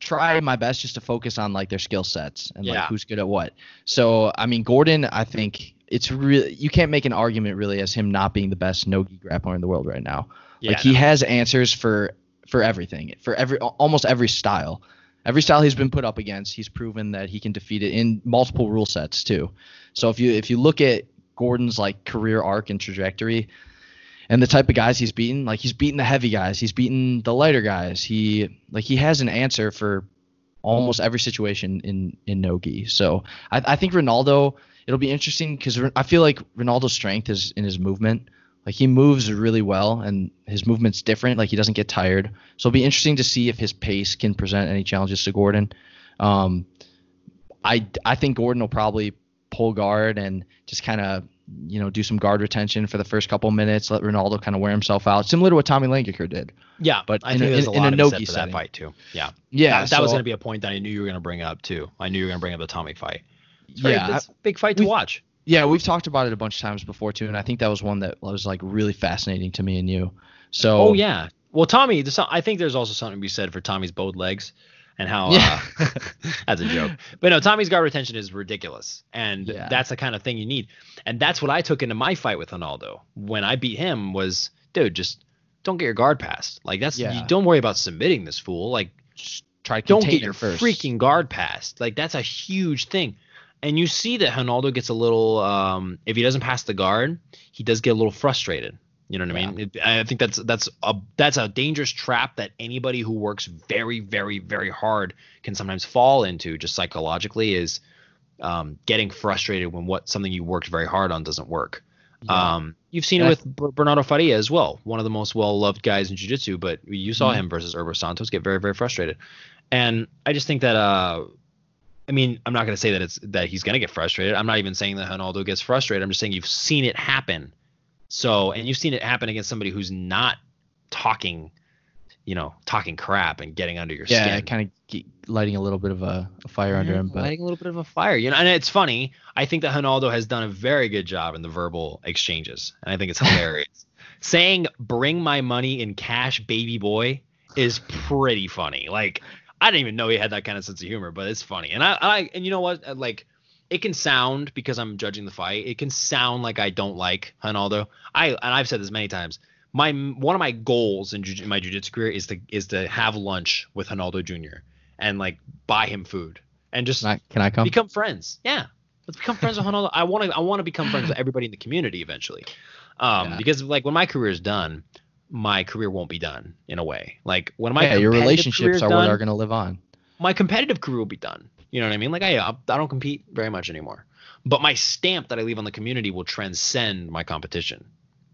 try my best just to focus on like their skill sets and yeah. like who's good at what. So I mean, Gordon, I think it's really you can't make an argument really as him not being the best nogi grappler in the world right now. Yeah, like he no. has answers for for everything, for every almost every style. Every style he's been put up against, he's proven that he can defeat it in multiple rule sets too. So if you if you look at Gordon's like career arc and trajectory and the type of guys he's beaten, like he's beaten the heavy guys, he's beaten the lighter guys. He like he has an answer for almost every situation in in nogi. So I, I think Ronaldo it'll be interesting because I feel like Ronaldo's strength is in his movement. Like he moves really well, and his movement's different. Like he doesn't get tired. So it'll be interesting to see if his pace can present any challenges to Gordon. Um, I I think Gordon will probably pull guard and just kind of you know, do some guard retention for the first couple minutes, let Ronaldo kind of wear himself out, similar to what Tommy Langaker did. Yeah, But I in think a- there's a in- in lot a to be Nogi for that fight too. Yeah, Yeah, that, that was going to be a point that I knew you were going to bring up too. I knew you were going to bring up the Tommy fight. It's very- Yeah, it's a big fight to watch. Yeah, we've talked about it a bunch of times before too, and I think that was one that was like really fascinating to me and you. So Oh yeah. Well, Tommy, I think there's also something to be said for Tommy's bowed legs and how Yeah. uh, [laughs] that's a joke. But no, Tommy's guard retention is ridiculous, and Yeah. that's the kind of thing you need. And that's what I took into my fight with Ronaldo when I beat him. Was dude, just don't get your guard passed. Like that's Yeah. you don't worry about submitting this fool. Like just try don't get your first. freaking guard passed. Like that's a huge thing. And you see that Ronaldo gets a little um if he doesn't pass the guard, he does get a little frustrated. You know what I mean? It, I think that's that's a that's a dangerous trap that anybody who works very very very hard can sometimes fall into just psychologically is um, getting frustrated when what something you worked very hard on doesn't work. Yeah. Um, you've seen it with Bernardo Faria as well, one of the most well-loved guys in jiu-jitsu, but you saw Mhm. him versus Erberth Santos get very, very frustrated. And I just think that, uh, I mean, I'm not going to say that it's that he's going to get frustrated. I'm not even saying that Ronaldo gets frustrated. I'm just saying you've seen it happen. So, and you've seen it happen against somebody who's not talking, you know, talking crap and getting under your yeah, skin. kind of lighting a little bit of a, a fire under him, but lighting a little bit of a fire, you know. And it's funny. I think that Ronaldo has done a very good job in the verbal exchanges, and I think it's [laughs] hilarious. Saying "bring my money in cash, baby boy" is pretty funny. Like I didn't even know he had that kind of sense of humor, but it's funny. And I, I and you know what? Like it can sound because I'm judging the fight. It can sound like I don't like Ronaldo. I and I've said this many times. My one of my goals in, jiu- in my jiu-jitsu career is to is to have lunch with Ronaldo Jr. and like buy him food and just can I, can I come? become friends. Yeah, let's become friends with Ronaldo. I want to. I want to become friends with everybody in the community eventually. Um, Yeah. because like when my career is done, my career won't be done in a way. Like when my yeah, your relationships are done, what are going to live on. my competitive career will be done. You know what I mean? Like I, I don't compete very much anymore, but my stamp that I leave on the community will transcend my competition.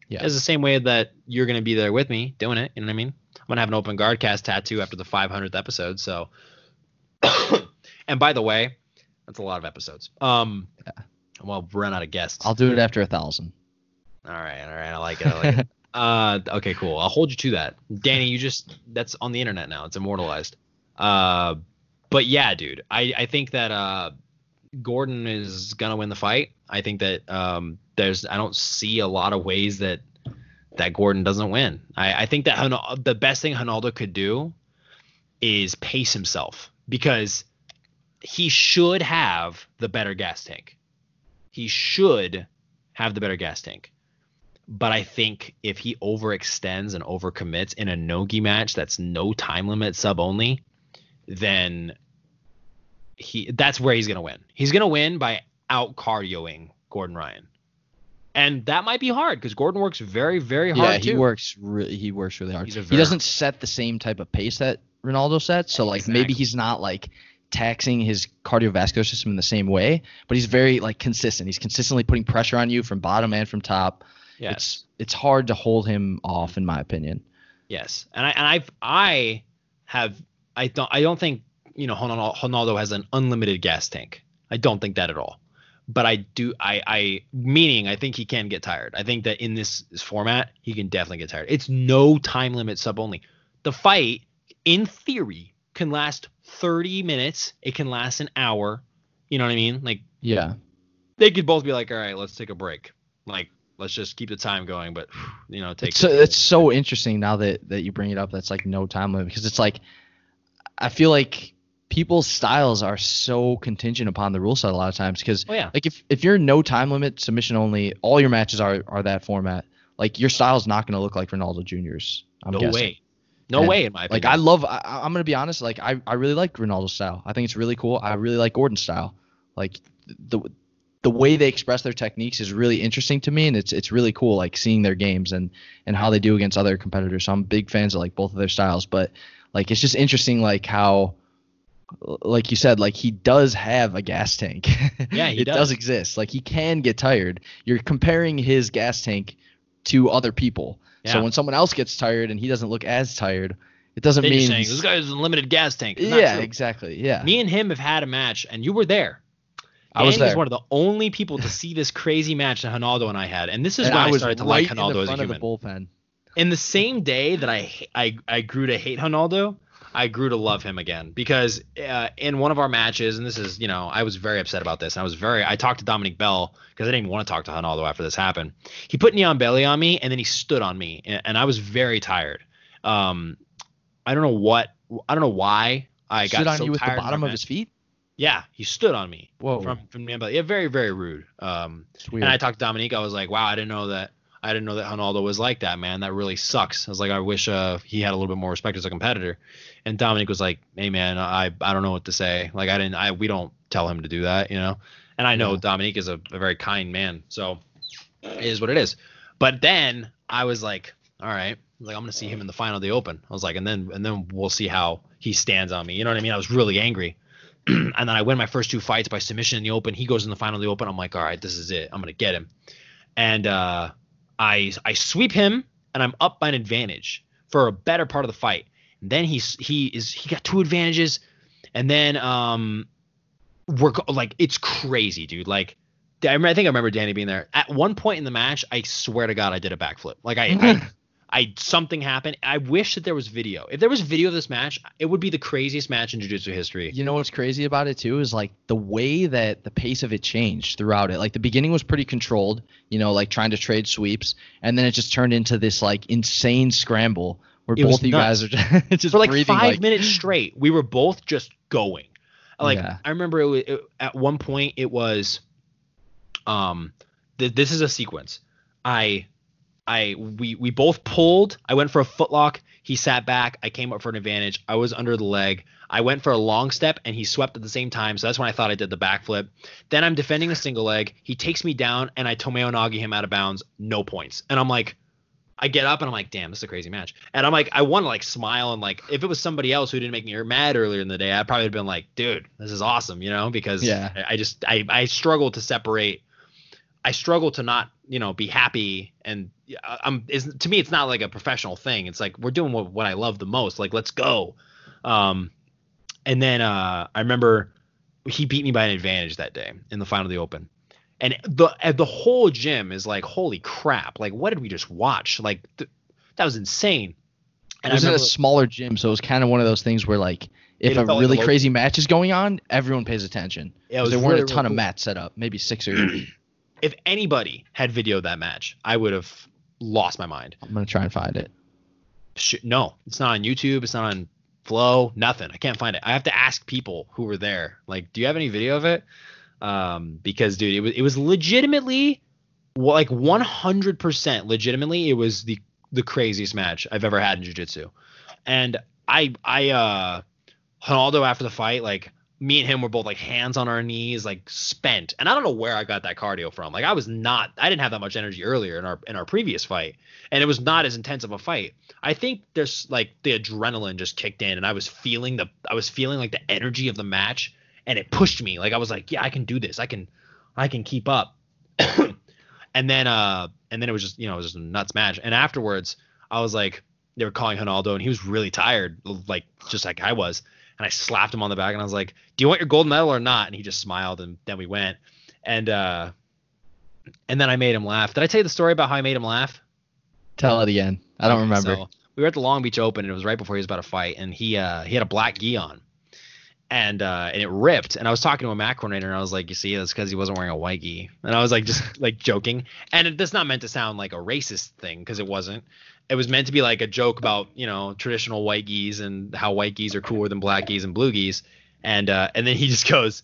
Yeah. It's the same way that you're gonna be there with me doing it. You know what I mean? I'm gonna have an open guard cast tattoo after the 500th episode. So, [coughs] and by the way, that's a lot of episodes. Um, Yeah. well, run out of guests. I'll do it after a thousand. All right, all right, I like it. I like it. [laughs] Uh, okay, cool. I'll hold you to that, Danny. You just that's on the internet now. It's immortalized. Uh, but yeah, dude, I I think that uh, Gordon is gonna win the fight. I think that um, there's I don't see a lot of ways that that Gordon doesn't win. I I think that the best thing Ronaldo could do is pace himself because he should have the better gas tank. He should have the better gas tank. But I think if he overextends and overcommits in a nogi match that's no time limit sub only, then he that's where he's gonna win. He's gonna win by out cardioing Gordon Ryan. And that might be hard because Gordon works very, very hard Yeah, he too. works really he works really hard. He doesn't set the same type of pace that Ronaldo sets, so like maybe he's not like taxing his cardiovascular system in the same way, but he's very like consistent. He's consistently putting pressure on you from bottom and from top. Yes. It's it's hard to hold him off in my opinion. Yes, and I and I've I have I don't I don't think you know Ronaldo has an unlimited gas tank. I don't think that at all. But I do I I meaning I think he can get tired. I think that in this, this format he can definitely get tired. It's no time limit sub only. The fight in theory can last 30 minutes. It can last an hour. You know what I mean? Like Yeah. they could both be like, all right, let's take a break. Like let's just keep the time going, but you know take It's so, it's so interesting now that that you bring it up. That's like no time limit because it's like I feel like people's styles are so contingent upon the rule set a lot of times because oh yeah like if if you're no time limit submission only, all your matches are are that format. Like your style's not going to look like Ronaldo Jr.'s. I'm no guessing. way. No And, way in my opinion. Like. I love. I, I'm gonna be honest. Like I, I really like Ronaldo's style. I think it's really cool. I really like Gordon's style. Like the the way they express their techniques is really interesting to me, and it's it's really cool. Like seeing their games and and how they do against other competitors. So I'm big fans of like both of their styles. But like it's just interesting like how like you said like he does have a gas tank [laughs] Yeah, he does. it does. does exist like he can get tired you're comparing his gas tank to other people Yeah. so when someone else gets tired and he doesn't look as tired it doesn't Then you're mean saying this guy has a limited gas tank. It's yeah exactly yeah Me and him have had a match, and you were there. I was there. one of the only people to see this crazy match that Ronaldo and I had, and this is And when I I, started to right like in Ronaldo as a of the human. bullpen. in the same day that I I I grew to hate Ronaldo, I grew to love him again because uh, in one of our matches, and this is you know I was very upset about this. And I was very I talked to Dominique Bell because I didn't even want to talk to Ronaldo after this happened. He put knee on belly on me and then he stood on me and, and I was very tired. Um, I don't know what I don't know why I Stood got on so you with the tired in bottom of his feet. Yeah, he stood on me Whoa, from from knee on belly. Yeah, very very rude. Um, and I talked to Dominique. I was like, wow, I didn't know that. I didn't know that Ronaldo was like that, man. That really sucks. I was like, I wish uh, he had a little bit more respect as a competitor. And Dominique was like, hey, man, I, I don't know what to say. Like, I didn't, I, we don't tell him to do that, you know? And I know Yeah. Dominique is a, a very kind man. So it is what it is. But then I was like, all right, like, I'm going to see him in the final of the open. I was like, and then, and then we'll see how he stands on me. You know what I mean? I was really angry. [clears throat] and then I win my first two fights by submission in the open. He goes in the final of the open. I'm like, all right, this is it. I'm gonna get him. And uh, I I sweep him, and I'm up by an advantage for a better part of the fight. And then he's he is he got two advantages, and then um we're go- like it's crazy, dude. Like I, remember, I think I remember Danny being there. At one point in the match, I swear to God, I did a backflip. Like I, I [laughs] I something happened. I wish that there was video. If there was video of this match, it would be the craziest match in jiu-jitsu history. You know what's crazy about it too is like the way that the pace of it changed throughout it. Like the beginning was pretty controlled, you know, like trying to trade sweeps, and then it just turned into this like insane scramble where both of you guys are just, [laughs] just for like breathing five like minutes straight. We were both just going. Like Yeah. I remember it, wa- it, at one point it was, um, th- this is a sequence. I, I we we both pulled. I went for a footlock. He sat back. I came up for an advantage. I was under the leg. I went for a long step and he swept at the same time. So that's when I thought I did the backflip. Then I'm defending a single leg. He takes me down and I tomoe nage him out of bounds. No points. And I'm like, I get up and I'm like, damn, this is a crazy match. And I'm like, I want to like smile and like, if it was somebody else who didn't make me mad earlier in the day, I'd probably have been like, dude, this is awesome, you know, because Yeah. I, I just I I struggle to separate. I struggle to not you know be happy and I'm is to me it's not like a professional thing. It's like we're doing what what I love the most. Like let's go. Um, and then uh, I remember he beat me by an advantage that day in the final of the Open. And the and the whole gym is like, holy crap! Like, what did we just watch? Like, th- that was insane. And it was I in a smaller gym, so it was kind of one of those things where like if a like really local- crazy match is going on, everyone pays attention. Yeah, it 'Cause was there weren't a ton really of cool. mats set up, maybe six or eight. [clears throat] if anybody had videoed that match, I would have lost my mind. I'm gonna try and find it. No, it's not on YouTube. It's not on Flow. Nothing. I can't find it. I have to ask people who were there. Like, do you have any video of it? Um, because dude, it was it was legitimately like 100% legitimately. It was the the craziest match I've ever had in jiu-jitsu. And I I uh Ronaldo after the fight, like me and him were both like hands on our knees, like spent. And I don't know where I got that cardio from. Like I was not I didn't have that much energy earlier in our in our previous fight. And it was not as intense of a fight. I think there's like the adrenaline just kicked in and I was feeling the I was feeling like the energy of the match and it pushed me. Like I was like, yeah, I can do this. I can I can keep up. [coughs] and then uh and then it was just, you know, it was just a nuts match. And afterwards, I was like they were calling Ronaldo and he was really tired, like just like I was. And I slapped him on the back and I was like, "Do you want your gold medal or not?" And he just smiled and then we went. And uh and then I made him laugh. Did I tell you the story about how I made him laugh? Tell it again. I don't Okay, remember. So we were at the Long Beach Open, and it was right before he was about to fight, and he uh, he had a black gi on, and uh, and it ripped. And I was talking to a mat coordinator, and I was like, "You see, that's because he wasn't wearing a white gi." And I was like, just [laughs] like joking, and it, that's not meant to sound like a racist thing because it wasn't. It was meant to be like a joke about you know traditional white gis and how white gis are cooler than black gis and blue gis, and uh, and then he just [laughs] goes,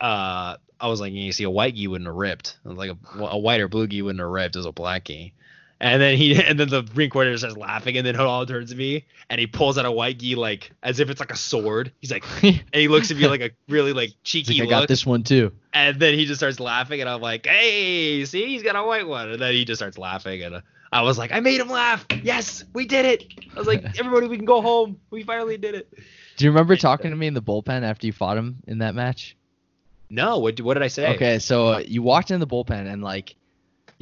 uh, I was like, you see, a white gi wouldn't have ripped. Like, a, a white or blue gi wouldn't have ripped. Was a black gi. And then he, [laughs] and then the ring coordinator starts laughing, and then Hodal turns to me, and he pulls out a white gi like as if it's like a sword. He's like, [laughs] and he looks at me like a really like cheeky like, I got this one too. and then he just starts laughing, and I'm like, hey, see, he's got a white one, and then he just starts laughing, and uh, I was like, I made him laugh. Yes, we did it. I was like, [laughs] everybody, we can go home. We finally did it. Do you remember talking to me in the bullpen after you fought him in that match? No, what what did I say? Okay, so uh, you walked in the bullpen and like,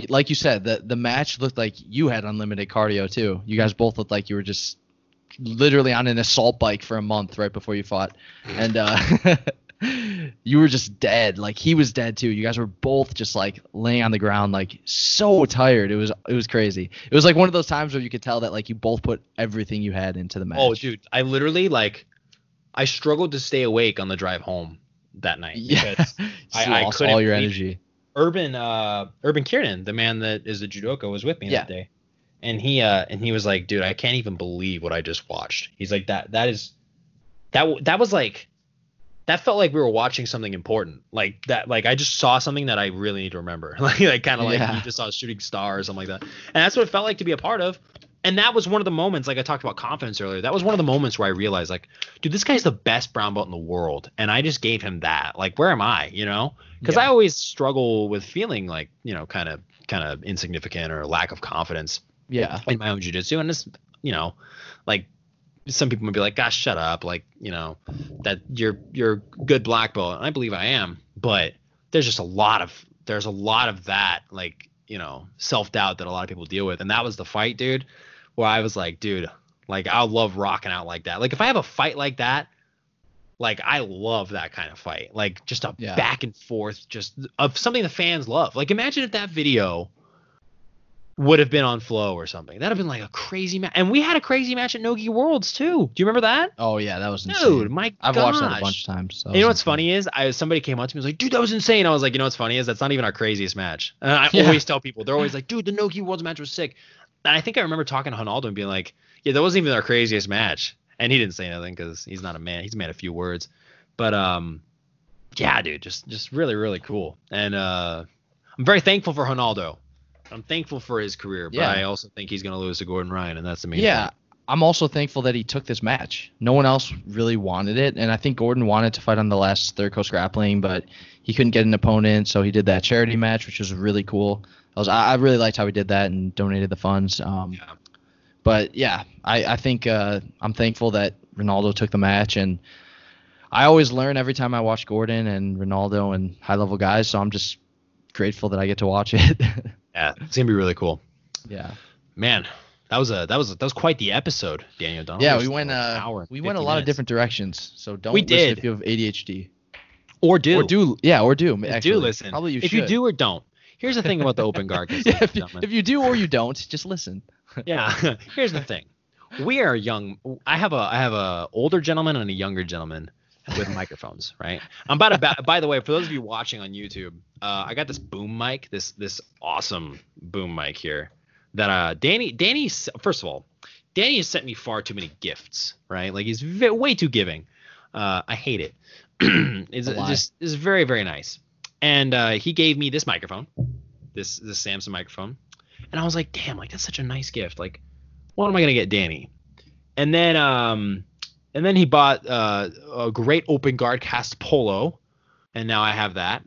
like you said, the the match looked like you had unlimited cardio too. You guys both looked like you were just literally on an assault bike for a month right before you fought, and uh, [laughs] you were just dead. Like he was dead too. You guys were both just like laying on the ground, like so tired. It was it was crazy. It was like one of those times where you could tell that like you both put everything you had into the match. Oh, dude, I literally like, I struggled to stay awake on the drive home that night. [laughs] yeah. [laughs] I- I couldn't all your energy. Urban uh Urban Kieran, the man that is the judoka, was with me Yeah. that day. And he uh and he was like, dude, I can't even believe what I just watched. He's like that that is that that was like that felt like we were watching something important. Like that like I just saw something that I really need to remember. [laughs] like like kind of like Yeah. you just saw a shooting star or something like that. And that's what it felt like to be a part of. And that was one of the moments, like I talked about confidence earlier. That was one of the moments where I realized, like, dude, this guy's the best brown belt in the world, and I just gave him that. Like, where am I? You know? Because Yeah. I always struggle with feeling like, you know, kind of, kind of insignificant or lack of confidence Yeah. in my own jujitsu. And it's, you know, like some people would be like, "Gosh, shut up!" Like, you know, that you're you're good black belt. And I believe I am, but there's just a lot of there's a lot of that, like, you know, self doubt that a lot of people deal with. And that was the fight, dude, where I was like, dude, like I love rocking out like that. Like if I have a fight like that. Like I love that kind of fight, like just a Yeah. back and forth, just of something the fans love. Like imagine if that video would have been on Flow or something. That'd have been like a crazy match. And we had a crazy match at Nogi Worlds too. Do you remember that? Oh yeah, that was insane. Dude, my I've gosh. watched that a bunch of times. So you know what's funny is I somebody came up to me and was like, dude, that was insane. I was like, you know what's funny is that's not even our craziest match. And I Yeah. always tell people, they're always like, dude, the Nogi Worlds match was sick. And I think I remember talking to Ronaldo and being like, yeah, that wasn't even our craziest match. And he didn't say anything because he's not a man. He's made a few words. But um, yeah, dude, just just really really cool. And uh, I'm very thankful for Ronaldo. I'm thankful for his career, but Yeah. I also think he's gonna lose to Gordon Ryan, and that's the main. Yeah, thing. I'm also thankful that he took this match. No one else really wanted it, and I think Gordon wanted to fight on the last Third Coast Grappling, but he couldn't get an opponent, so he did that charity match, which was really cool. I was I I really liked how he did that and donated the funds. Um, Yeah. But yeah, I I think uh, I'm thankful that Ronaldo took the match, and I always learn every time I watch Gordon and Ronaldo and high level guys, so I'm just grateful that I get to watch it. [laughs] yeah, it's gonna be really cool. yeah. Man, that was a that was that was quite the episode, Danny O'Donnell. Yeah, we went uh, hour we went a 50 lot of different directions. So don't We did. if you have ADHD. or do Or do yeah, or do. do actually. listen. Probably you if should. you do or don't. Here's the thing about the open [laughs] guard. yeah, if, you, if you do or you don't, just listen. yeah [laughs] here's the thing we are young i have a i have a older gentleman and a younger gentleman with microphones right? I'm about to ba- by the way for those of you watching on youtube uh, i got this boom mic this this awesome boom mic here that uh danny danny first of all danny has sent me far too many gifts right? Like he's v- way too giving. Uh i hate it. [clears throat] It's just it's very very nice. And uh he gave me this microphone this this samsung microphone. And I was like, damn, like that's such a nice gift. Like, what am I gonna get Danny? And then um and then he bought uh, a great open guard cast polo, and now I have that.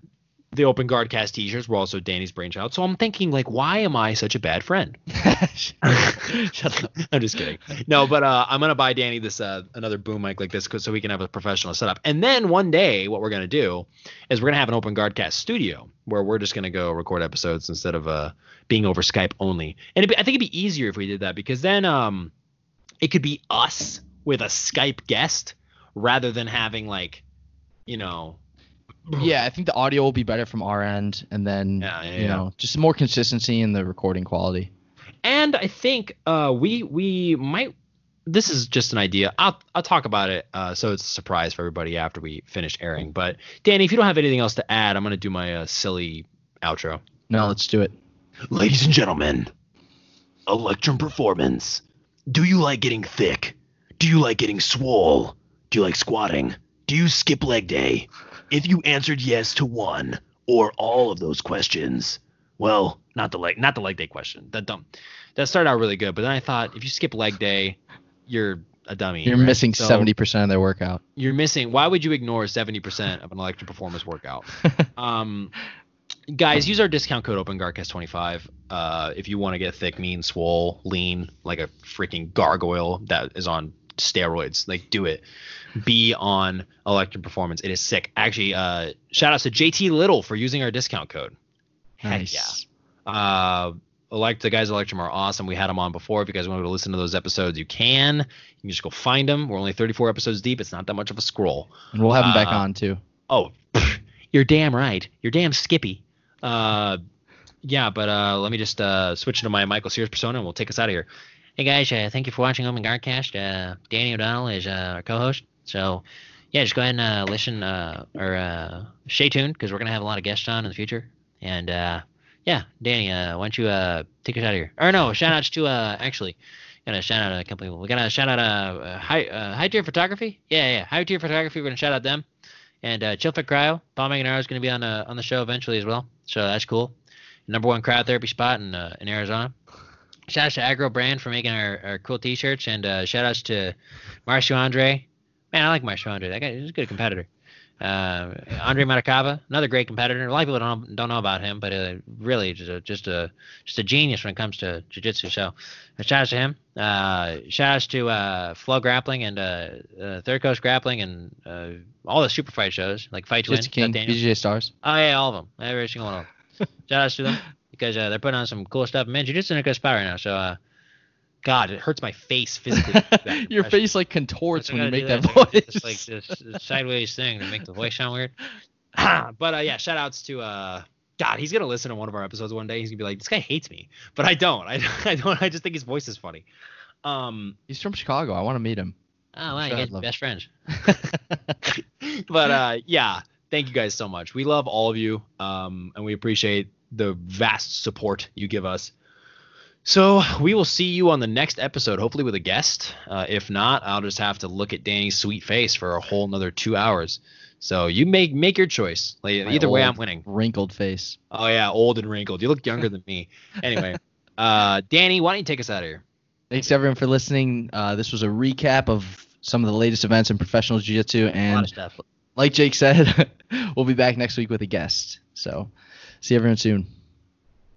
The open guard cast t-shirts were also Danny's brainchild. So I'm thinking like, why am I such a bad friend? [laughs] Shut up. I'm just kidding. No, but uh, I'm gonna buy Danny this uh, another boom mic like this so we can have a professional setup. And then one day, what we're gonna do is we're gonna have an open guard cast studio where we're just gonna go record episodes instead of uh, being over Skype only. And it'd be, I think it'd be easier if we did that because then um, it could be us with a Skype guest rather than having like, you know, Yeah, I think the audio will be better from our end, and then Yeah, yeah, you yeah. know, just more consistency in the recording quality. and I think uh, we we might. This is just an idea. I'll I'll talk about it. Uh, so it's a surprise for everybody after we finish airing. But Danny, if you don't have anything else to add, I'm gonna do my uh, silly outro. No, let's do it. Ladies and gentlemen, Electrum Performance. Do you like getting thick? Do you like getting swole? Do you like squatting? Do you skip leg day? If you answered yes to one or all of those questions, well, not the leg, not the leg day question. That dumb. That started out really good, but then I thought if you skip leg day, you're a dummy. You're right? missing So seventy percent of their workout. You're missing. Why would you ignore seventy percent of an Electrum Performance workout? [laughs] Um, guys, use our discount code OpenGuardCast25 uh, if you want to get thick, mean, swole, lean, like a freaking gargoyle that is on steroids. Like, do it. Be on Electrum Performance. It is sick. Actually, uh, shout outs to JT Little for using our discount code. Heck nice. yeah. Uh, elect the guys at Electrum are awesome. We had them on before. If you guys want to listen to those episodes, you can. You can just go find them. We're only 34 episodes deep. It's not that much of a scroll. And we'll have them back Uh, on too. Oh, [laughs] you're damn right. You're damn Skippy. Uh, yeah, but uh, let me just uh, switch into my Michael Sears persona and we'll take us out of here. Hey guys, uh, thank you for watching and Guardcast. Uh, Danny O'Donnell is uh, our co-host. So yeah, just go ahead and uh, listen uh, or uh, stay tuned because we're gonna have a lot of guests on in the future. And yeah, Danny, why don't you take us out of here? Or no, shout outs to actually. Got to shout out a couple people. We got to shout out uh, high high tier photography. Yeah, yeah, high tier photography. We're gonna shout out them. And uh, Chillfit Cryo, Paul Magnaro is to be on the on the show eventually as well. So that's cool. Number one cryotherapy spot in in Arizona. Shout out to Agro Brand for making our, our cool T-shirts, and uh, shout outs to Marcio Andre. Man, I like Marcio Andre. That guy is a good competitor. Uh, Andre Matacava, another great competitor. A lot of people don't don't know about him, but uh, really just a just a just a genius when it comes to jiu-jitsu. So, uh, shout outs to him. Uh, shout outs to uh, Flow Grappling and uh, uh, Third Coast Grappling and uh, all the super fight shows like Fight to Win. Just King. BJJ Stars. Oh yeah, all of them, every single one of them. [laughs] Shout outs to them because uh, they're putting on some cool stuff. Man, a good spot right now. So, uh, God, it hurts my face physically. [laughs] Your face like contorts when you make that gotta voice. This, like this, this sideways thing to make the voice sound weird. [laughs] [clears throat] but uh, yeah, shout outs to uh, God. He's gonna listen to one of our episodes one day. He's gonna be like, "This guy hates me," but I don't. I, [laughs] I don't. I just think his voice is funny. Um. He's from Chicago. I want to meet him. Oh wow, Sure, you guys best friends. but uh, yeah, thank you guys so much. We love all of you, um, and we appreciate the vast support you give us. So we will see you on the next episode, hopefully with a guest. Uh, if not, I'll just have to look at Danny's sweet face for a whole another two hours. So you make make your choice. Like, My either way, I'm winning. Wrinkled face. Oh yeah, old and wrinkled. You look younger than me. [laughs] Anyway, uh, Danny, why don't you take us out of here? Thanks everyone for listening. Uh, this was a recap of some of the latest events in professional jiu-jitsu, and like Jake said, [laughs] we'll be back next week with a guest. So, see everyone soon.